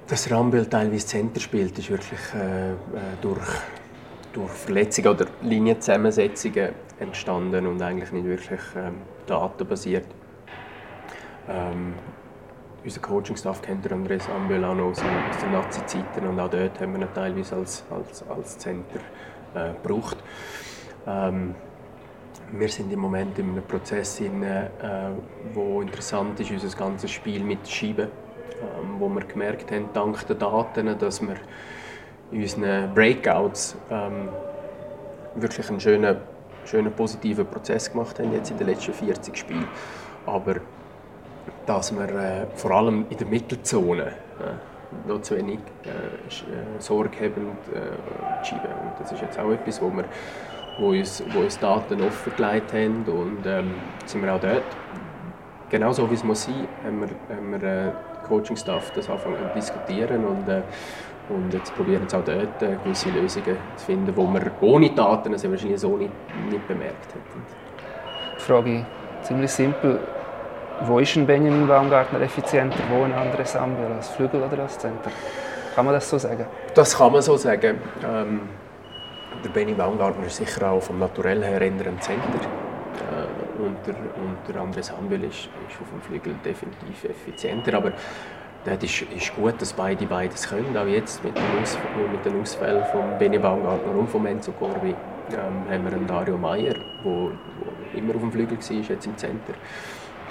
Dass Rambel teilweise Center spielt, ist wirklich äh, äh, durch, durch Verletzungen oder Linienzusammensetzungen entstanden und eigentlich nicht wirklich ähm, datenbasiert. Ähm, unser Coaching-Staff kennt der Andres auch noch aus, aus den Nazi-Zeiten und auch dort haben wir ihn teilweise als, als, als Center äh, gebraucht. Ähm, wir sind im Moment in einem Prozess, in, äh, wo interessant ist, unser ganzes Spiel mit Schieben, ähm, wo wir gemerkt haben, dank der Daten, dass wir in unseren Breakouts ähm, wirklich einen schönen, schönen positiven Prozess gemacht haben jetzt in den letzten 40 Spielen. Aber dass wir äh, vor allem in der Mittelzone äh, noch zu wenig äh, äh Sorge haben äh, schieben. Und das ist jetzt auch etwas, wo wir wo uns, wo uns Daten offengelegt haben und ähm, sind wir auch dort. Genauso wie es muss sein, haben wir, haben wir äh, Coaching-Staff das anfangen zu diskutieren und, äh, und jetzt probieren wir auch dort äh, gewisse Lösungen zu finden, die wir ohne Daten also wahrscheinlich so nicht, nicht bemerkt hätten. Die Frage ziemlich simpel. Wo ist ein Benjamin Baumgartner effizienter, wo ein anderes Samuel, als Flügel oder als Center? Kann man das so sagen? Das kann man so sagen. Ähm, der Benny Baumgartner ist sicher auch vom Naturell her eher ein Center. Äh, und, der, und der Andres Hambel ist, ist auf dem Flügel definitiv effizienter. Aber das ist, ist gut, dass beide beides können. Auch jetzt mit, dem Aus, mit den Ausfällen von Benny Baumgartner und von Enzo Corvi ähm, haben wir einen Dario Meier, der immer auf dem Flügel war, jetzt im Center.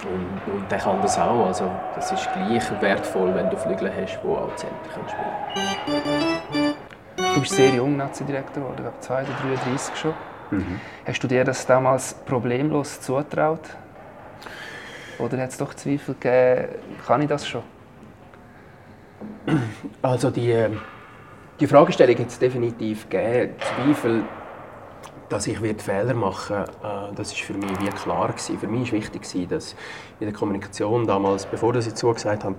Und, und der kann das auch. Also, das ist gleich wertvoll, wenn du Flügel hast, die auch Center spielen können. Du bist sehr jung Nazi-Direktor geworden, ich glaube 2 oder 33 schon. Mhm. Hast du dir das damals problemlos zutraut? Oder hat es doch Zweifel gegeben, kann ich das schon? Also die, ähm, die Fragestellung hat es definitiv gegeben. Zweifel, dass ich Fehler machen äh, das ist für mich wie klar gewesen. Für mich war wichtig, dass in der Kommunikation damals, bevor ich zugesagt habe,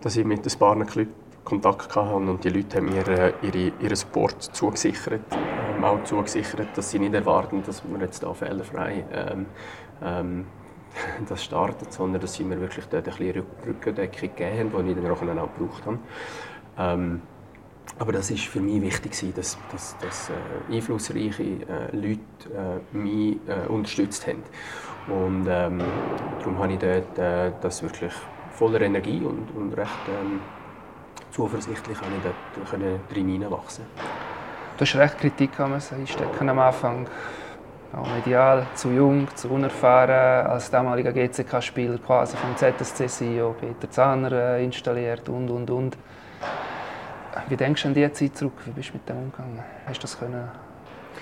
dass ich mit ein paar Clubs Kontakt hatte und die Leute haben mir äh, ihre, ihren Support zugesichert, ähm, auch zugesichert, dass sie nicht erwarten, dass wir jetzt da fehlerfrei ähm, ähm, das startet, sondern dass sie mir wirklich dort ein bisschen Rückendeckung gegeben haben, die ich dann auch gebraucht habe. Ähm, aber das ist für mich wichtig, dass, dass, dass äh, einflussreiche äh, Leute äh, mich äh, unterstützt haben. Und ähm, darum habe ich dort äh, das wirklich voller Energie und, und recht ähm, zuversichtlich kann ich dort hineinwachsen Du hast recht Kritik einstecken am Anfang. Auch medial, zu jung, zu unerfahren, als damaliger GCK-Spieler quasi vom ZSC-CEO Peter Zahner äh, installiert und, und, und. Wie denkst du an diese Zeit zurück? Wie bist du mit dem umgegangen? Hast du das können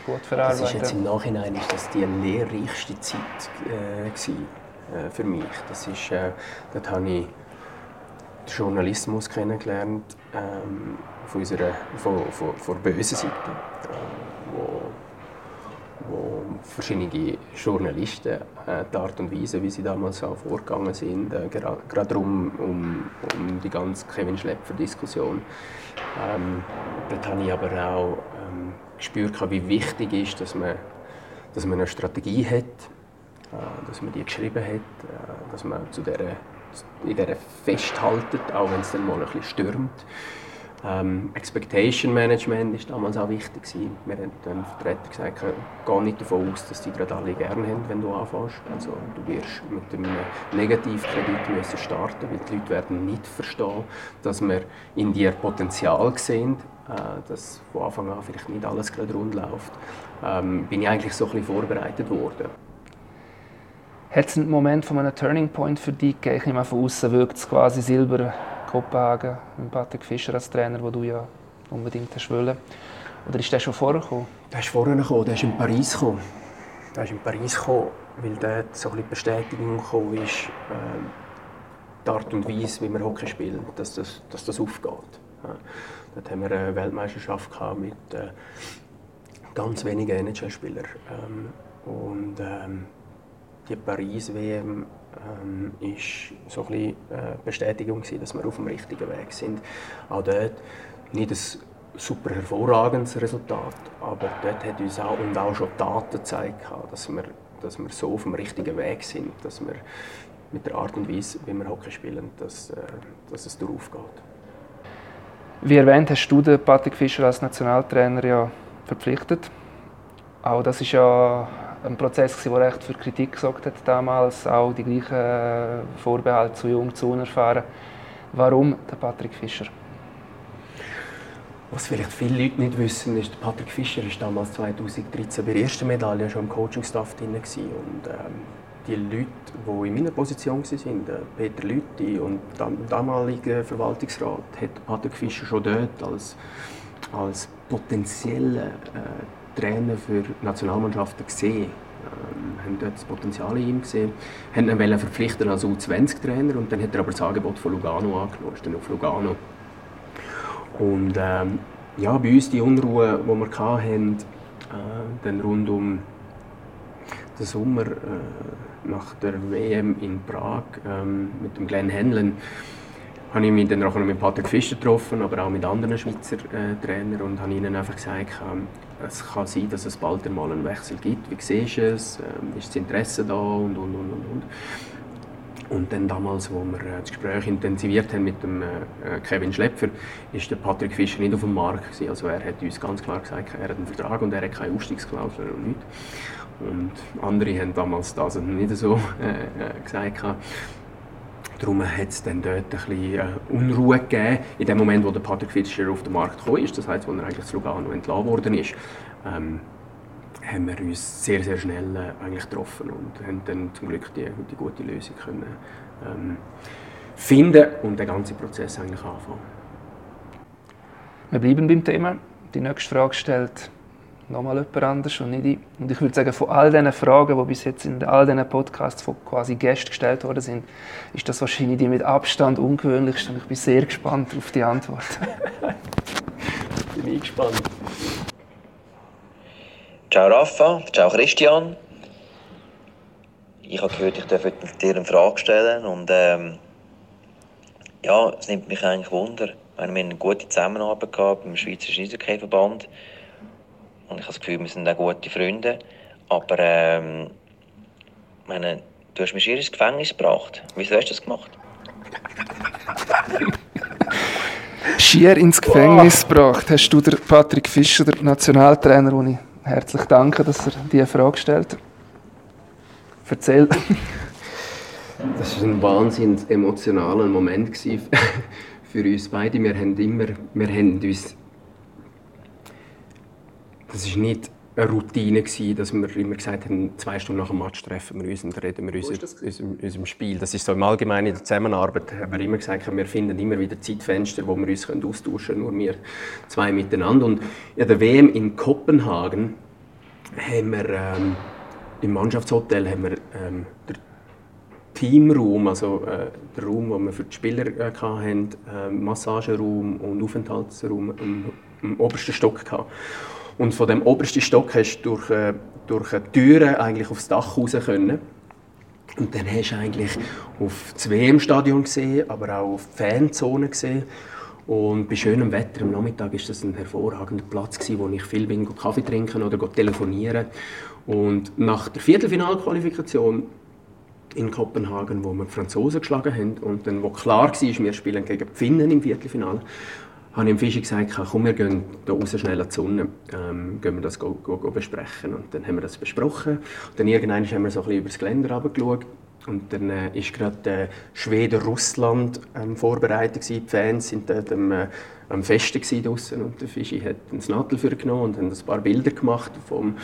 gut verarbeiten? Das ist jetzt Im Nachhinein ist das die lehrreichste Zeit äh, gewesen, äh, für mich. Das ist, äh, dort habe ich den Journalismus kennengelernt ähm, von unserer von, von, von der bösen Seite, äh, wo, wo verschiedene Journalisten, äh, die Art und Weise, wie sie damals auch vorgegangen sind, äh, gerade um, um, um die ganze Kevin Schlepper-Diskussion. Ähm, dort habe ich aber auch ähm, gespürt, wie wichtig ist, dass man, dass man eine Strategie hat, äh, dass man die geschrieben hat, äh, dass man zu der, in der festhaltet, auch wenn es dann mal ein bisschen stürmt. Ähm, Expectation Management war damals auch wichtig. Gewesen. Wir haben den Vertreter gesagt, geh nicht davon aus, dass die gerade alle gerne haben, wenn du anfängst. Also, du wirst mit einem Negativkredit müssen starten, weil die Leute werden nicht verstehen, dass wir in dir Potenzial sehen, äh, dass von Anfang an vielleicht nicht alles gerade rund läuft. Ähm, bin ich eigentlich so ein bisschen vorbereitet worden. Hat es einen Moment von einem Turning Point für dich gegeben? Ich nehme von außen wirkt es quasi Silber Kopenhagen mit Patrick Fischer als Trainer, wo du ja unbedingt hast wollen. Oder ist der schon vorher gekommen? Der ist vorher gekommen, der ist in Paris gekommen. Der ist in Paris gekommen, weil dort so ein Bestätigung gekommen ist, äh, die Art und Weise, wie wir Hockey spielen, dass das, dass das aufgeht. Ja. Dort haben wir eine Weltmeisterschaft mit äh, ganz wenigen NHL-Spielern. Ähm, und ähm, die Paris-WM ähm, ist so ein bisschen äh, Bestätigung gewesen, dass wir auf dem richtigen Weg sind. Auch dort nicht ein super hervorragendes Resultat, aber dort hat uns auch, und auch schon Daten gezeigt, dass wir, dass wir so auf dem richtigen Weg sind, dass wir mit der Art und Weise, wie wir Hockey spielen, dass, äh, dass es darauf geht. Wie erwähnt, hast du den Patrick Fischer als Nationaltrainer ja verpflichtet. Auch das ist ja ein Prozess, der recht für Kritik gesorgt hat damals, auch die gleichen Vorbehalte zu jung, zu unerfahren. Warum der Patrick Fischer? Was vielleicht viele Leute nicht wissen, ist, Patrick Fischer war damals 2013 bei der ersten Medaille schon im Coaching-Staff drin. Und ähm, die Leute, die in meiner Position waren, Peter Lüthi und der damalige Verwaltungsrat, hat Patrick Fischer schon dort als, als potenzieller äh, Trainer für Nationalmannschaften gesehen. Ähm, haben dort das Potenzial in ihm gesehen, haben ihn verpflichten als U20-Trainer und dann hat er aber das Angebot von Lugano angenommen, ist dann auf Lugano. Und ähm, ja, bei uns die Unruhe, die wir hatten, äh, dann rund um den Sommer äh, nach der WM in Prag äh, mit dem Glenn Henlen, habe ich mich dann auch mit Patrick Fischer getroffen, aber auch mit anderen Schweizer äh, Trainern und habe ihnen einfach gesagt, äh, es kann sein, dass es bald einmal einen Wechsel gibt. Wie siehst du es? Ähm, ist das Interesse da? Und, und, und, und, und. Dann damals, wo wir äh, das Gespräch intensiviert haben mit dem äh, Kevin Schlepfer, ist der Patrick Fischer nicht auf dem Markt gewesen. Also er hat uns ganz klar gesagt, er hat einen Vertrag und er hat keine Ausstiegsklausel und nichts. Und andere haben damals das nicht so äh, gesagt. Darum hat es dann dort ein bisschen äh, Unruhe gegeben. In dem Moment, wo der Patrick Fischer auf den Markt gekommen ist, das heißt, als er eigentlich zu Lugano entlassen worden ist, ähm, haben wir uns sehr, sehr schnell äh, eigentlich getroffen und haben dann zum Glück die, die gute Lösung können, ähm, finden und den ganzen Prozess eigentlich anfangen. Wir bleiben beim Thema. Die nächste Frage stellt nochmal jemand anders und nicht ich. Und ich würde sagen, von all diesen Fragen, die bis jetzt in all diesen Podcasts von quasi Gästen gestellt worden sind, ist das wahrscheinlich die mit Abstand ungewöhnlichste und ich bin sehr gespannt auf die Antwort. bin ich gespannt. Ciao Rafa, ciao Christian. Ich habe gehört, ich darf dir eine Frage stellen und ähm, ja, es nimmt mich eigentlich Wunder. Wir haben eine gute Zusammenarbeit gehabt beim Schweizer Eishockey-Verband. Und ich habe das Gefühl, wir sind auch gute Freunde. Aber ähm, meine, du hast mich hier ins Gefängnis gebracht. Wieso hast du das gemacht? Schier ins Gefängnis gebracht. Hast du der Patrick Fischer, der Nationaltrainer, den ich herzlich danke, dass er diese Frage stellt. Erzähl. Das war ein wahnsinnig emotionaler Moment für uns beide. Wir haben immer, wir haben uns das war nicht eine Routine gewesen, dass wir immer gesagt haben, zwei Stunden nach dem Match treffen wir uns und reden wir uns unserem, unserem Spiel. Das ist so im Allgemeinen in der Zusammenarbeit haben wir immer gesagt, wir finden immer wieder Zeitfenster, wo wir uns austauschen können, nur wir zwei miteinander. Und in der WM in Kopenhagen haben wir ähm, im Mannschaftshotel haben wir ähm, den Teamraum, also äh, der Raum, wo wir für die Spieler äh, hatten, äh, Massageraum und Aufenthaltsraum im, im obersten Stock gehabt. Und von dem obersten Stock hast du durch, äh, durch Türen eigentlich aufs Dach raus können. Und dann hast du eigentlich auf das WM-Stadion gesehen, aber auch auf die Fanzone gesehen. Und bei schönem Wetter am Nachmittag ist das ein hervorragender Platz wo ich viel bin, Kaffee trinken oder telefonieren. Und nach der Viertelfinalqualifikation in Kopenhagen, wo wir die Franzosen geschlagen haben und dann, wo klar war, wir spielen gegen die Finnen im Viertelfinale, habe ich dem Fischi gesagt, komm, wir gehen hier raus schnell an die Sonne, ähm, gehen wir das go, go, go besprechen. Und dann haben wir das besprochen. Und dann irgendwann haben wir so ein bisschen über das Geländer runtergeschaut. Und dann äh, ist gerade äh, Schweden-Russland ähm, vorbereitet. Die Fans sind dort am, äh, am Festen draussen und der Fischi hat ein Nadel für genommen und hat ein paar Bilder gemacht vom,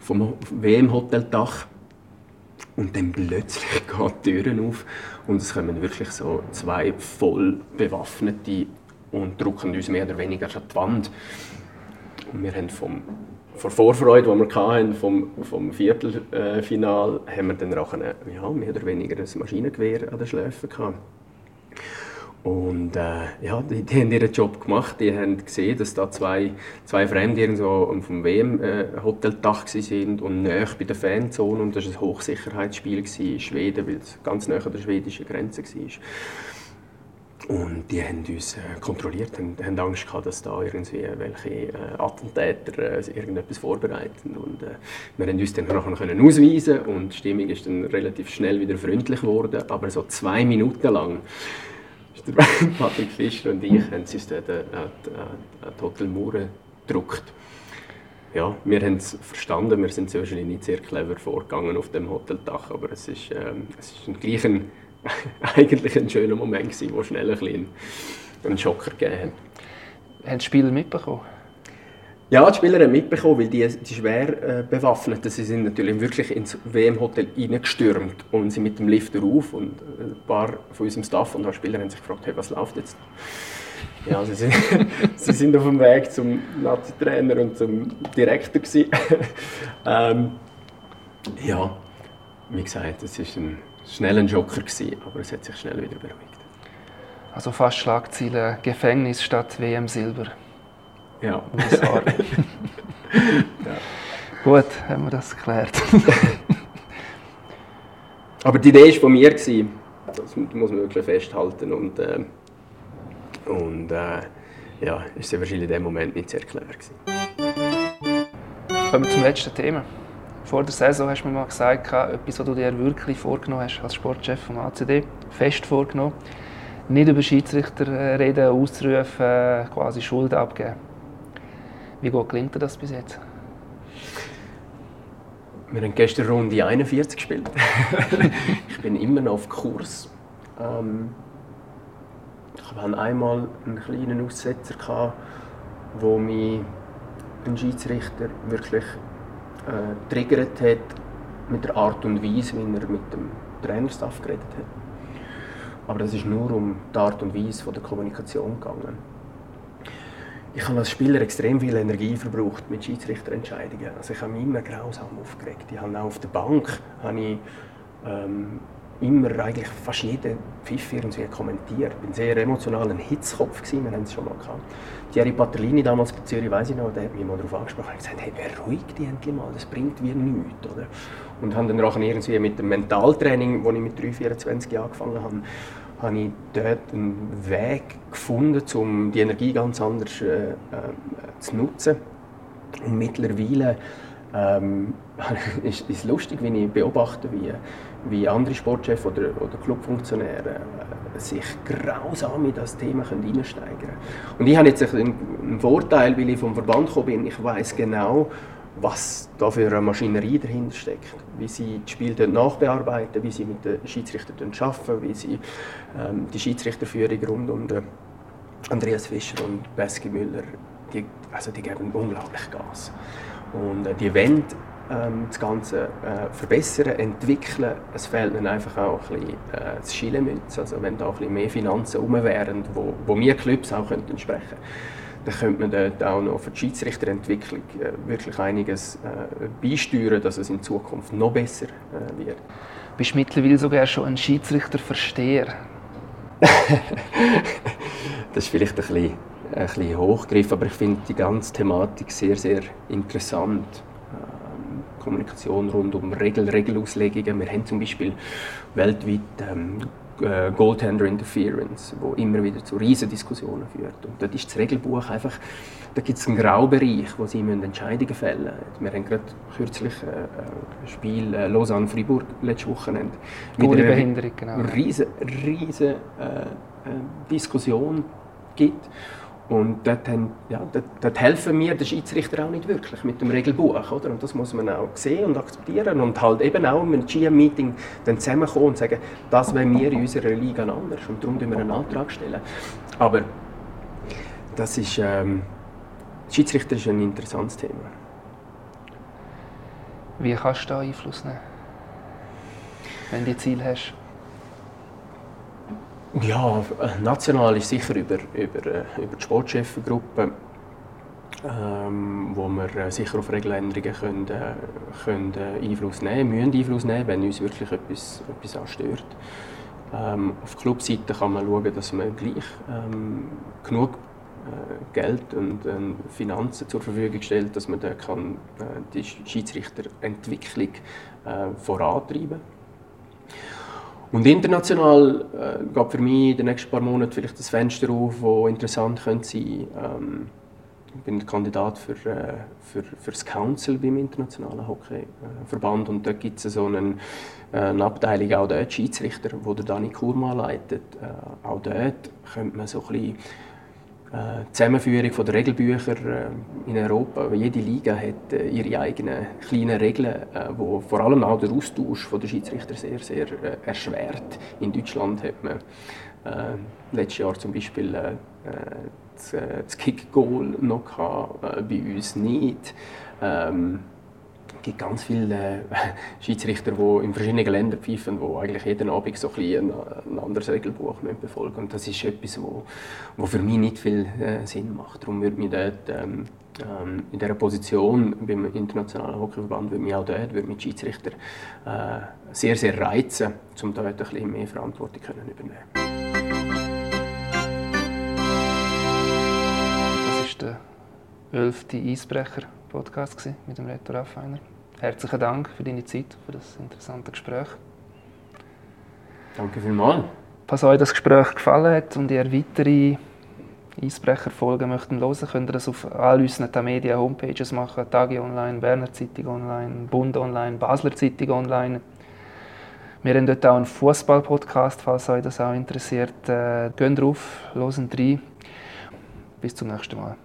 vom WM-Hoteldach. Und dann plötzlich gehen die Türen auf und es kommen wirklich so zwei voll bewaffnete und drücken uns mehr oder weniger an die Wand. Und wir haben vom, von Vorfreude, die wir hatten, vom, vom Viertelfinal, haben wir dann auch eine, ja, mehr oder weniger ein Maschinengewehr an den Schläfen gehabt. Und äh, ja, die, die, haben ihren Job gemacht. Die haben gesehen, dass da zwei, zwei Fremde irgendwo vom WM-Hoteldach äh, sind und näher bei der Fanzone. Und das war ein Hochsicherheitsspiel in Schweden, weil es ganz näher an der schwedischen Grenze war. Und die haben uns äh, kontrolliert, haben, haben Angst gehabt, dass da irgendwie welche äh, Attentäter äh, irgendetwas vorbereiten. Und wir haben uns dann nachher ausweisen und die Stimmung ist dann relativ schnell wieder freundlich geworden. Aber so zwei Minuten lang ist der Patrick Fischer und ich haben uns die, an die Hotelmauer gedruckt. Ja, wir haben es verstanden, wir sind wahrscheinlich nicht sehr clever vorgegangen auf dem Hoteldach, aber es ist, ähm, es ist ein gleichen eigentlich ein schöner Moment gewesen, wo schnell ein bisschen einen Schocker gegeben hat. Haben die Spieler mitbekommen? Ja, die Spieler haben mitbekommen, weil die, die schwer äh, bewaffnet Sie sind natürlich wirklich ins WM-Hotel reingestürmt und sind mit dem Lift rauf und ein paar von unserem Staff und auch Spieler haben sich gefragt, hey, was läuft jetzt? Ja, sie sind, sie sind auf dem Weg zum Nazi-Trainer und zum Direktor ähm, ja, wie gesagt, es ist ein schnell ein Joker gewesen, aber es hat sich schnell wieder beruhigt. Also fast Schlagziele Gefängnis statt WM Silber. Ja. ja. Gut, haben wir das geklärt. aber die Idee war von mir, das muss man wirklich festhalten. Und, äh, und äh, ja, ist wahrscheinlich in dem Moment nicht sehr clever. Gewesen. Kommen wir zum letzten Thema. Vor der Saison hast du mir mal gesagt, etwas, was du dir wirklich vorgenommen hast als Sportchef vom ACD, fest vorgenommen, nicht über Schiedsrichter äh, reden, auszurufen, äh, quasi Schuld abgeben. Wie gut gelingt dir das bis jetzt? Wir haben gestern Runde 41 gespielt. ich bin immer noch auf Kurs. Ähm, ich hatte einmal einen kleinen Aussetzer, gehabt, wo mich ein Schiedsrichter wirklich äh, triggert hat mit der Art und Weise, wie er mit dem Trainerstaff geredet hat. Aber das ist nur um die Art und Weise der Kommunikation gegangen. Ich habe als Spieler extrem viel Energie verbraucht mit Schiedsrichterentscheidungen. Also ich habe mich immer grausam aufgeregt. Ich habe auch auf der Bank habe ich, ähm, immer eigentlich fast jeden Pfiff irgendwie kommentiert. Ich war sehr emotional ein Hitzkopf, gewesen, wir haben es schon mal gehabt. Thierry Patellini damals bei Zürich, weiß ich noch, der hat mich mal darauf angesprochen und gesagt, hey, beruhig dich endlich mal, das bringt mir nichts. Oder? Und haben dann auch irgendwie mit dem Mentaltraining, das ich mit 3, 24 Jahren angefangen habe, habe ich dort einen Weg gefunden, um die Energie ganz anders äh, äh, zu nutzen. Und mittlerweile ähm, ist es lustig, wenn ich beobachte, wie, wie andere Sportchefs oder, oder Clubfunktionäre äh, sich grausam in das Thema reinsteigern können. Und ich habe jetzt einen, Vorteil, weil ich vom Verband gekommen bin. Ich weiß genau, was da für eine Maschinerie dahinter steckt. Wie sie die Spiele nachbearbeiten, wie sie mit den Schiedsrichtern arbeiten, wie sie ähm, die Schiedsrichterführung rund um den Andreas Fischer und Beski Müller, die, also die geben unglaublich Gas. Und äh, die wollen ähm, das Ganze äh, verbessern, entwickeln. Es fehlt ihnen einfach auch ein bisschen äh, das Schilemütz. Also wenn da ein bisschen mehr Finanzen herum wären, wo, wo wir Clubs auch könnten sprechen dann könnte man dort auch noch für die Schiedsrichterentwicklung äh, wirklich einiges äh, beisteuern, dass es in Zukunft noch besser äh, wird. Bist du mittlerweile sogar schon ein Schiedsrichterversteher? das ist vielleicht ein bisschen ein bisschen hochgegriffen, aber ich finde die ganze Thematik sehr, sehr interessant. Kommunikation rund um Regel, Regelauslegungen. Wir haben zum Beispiel weltweit ähm, äh, Goaltender Interference, wo immer wieder zu riesen Diskussionen führt. Und dort ist das Regelbuch einfach, da gibt es einen Graubereich, wo sie Entscheidungen fällen müssen. Wir haben gerade kürzlich äh, ein Spiel äh, Lausanne-Fribourg letztes Wochenende. Mit einer Behinderung, genau. riesen, riesen äh, Diskussion gibt. Und dort, haben, ja, dort, dort, helfen mir der Schiedsrichter auch nicht wirklich mit dem Regelbuch. Oder? Und das muss man auch sehen und akzeptieren. Und halt eben auch einem GM-Meeting zusammenkommen und sagen, das wollen wir in unserer Liga anders. Und darum stellen wir einen Antrag. stellen. Aber das ist, ähm, Schiedsrichter ist ein interessantes Thema. Wie kannst du da Einfluss nehmen, wenn du Ziel hast? Ja, national ist sicher über, über, äh, über die Sportchefengruppe, ähm, wo wir äh, sicher auf Regeländerungen können, äh, können äh, Einfluss nehmen müssen Einfluss nehmen, wenn uns wirklich etwas, etwas anstört. Ähm, auf Clubseite kann man schauen, dass man gleich ähm, genug äh, Geld und äh, Finanzen zur Verfügung stellt, dass man da kann, die Schiedsrichterentwicklung vorantreiben kann. Und international äh, geht für mich in den nächsten paar Monaten vielleicht das Fenster auf, das interessant könnte sein ähm, Ich bin Kandidat für, äh, für, für das Council beim Internationalen Hockeyverband und dort gibt es so einen, äh, eine Abteilung auch dort Schiedsrichter, wo der Dani Kurma leitet. Äh, auch dort könnte man so ein bisschen äh, Zusammenführung der Regelbücher äh, in Europa. Jede Liga hat äh, ihre eigenen kleinen Regeln, wo vor allem auch der Austausch der Schiedsrichter sehr, sehr erschwert. In Deutschland hat man letztes Jahr zum Beispiel das Kick-Goal noch gehabt, bei uns nicht. Ähm, gibt ganz viele äh, Schiedsrichter, die in verschiedenen Ländern pfeifen, die eigentlich jeden Abend so ein, ein anderes Regelbuch befolgen Und das ist etwas, wo, wo für mich nicht viel äh, Sinn macht. Darum würde mich dort ähm, ähm, in dieser Position beim Internationalen Hockeyverband würde mich auch dort würde mich Schiedsrichter äh, sehr, sehr reizen, um dort ein bisschen mehr Verantwortung können übernehmen. Das ist der elfte Eisbrecher Podcast mit dem Reto Raffiner. Herzlichen Dank für deine Zeit, für das interessante Gespräch. Danke vielmals. Falls euch das Gespräch gefallen hat und ihr weitere Eisbrecher-Folgen möchten hören, könnt ihr das auf all unseren Media Homepages machen. Tagi Online, Berner Zeitung Online, Bund Online, Basler Zeitung Online. Wir haben dort auch einen Fußball-Podcast, falls euch das auch interessiert. Äh, geht drauf, hören rein. Bis zum nächsten Mal.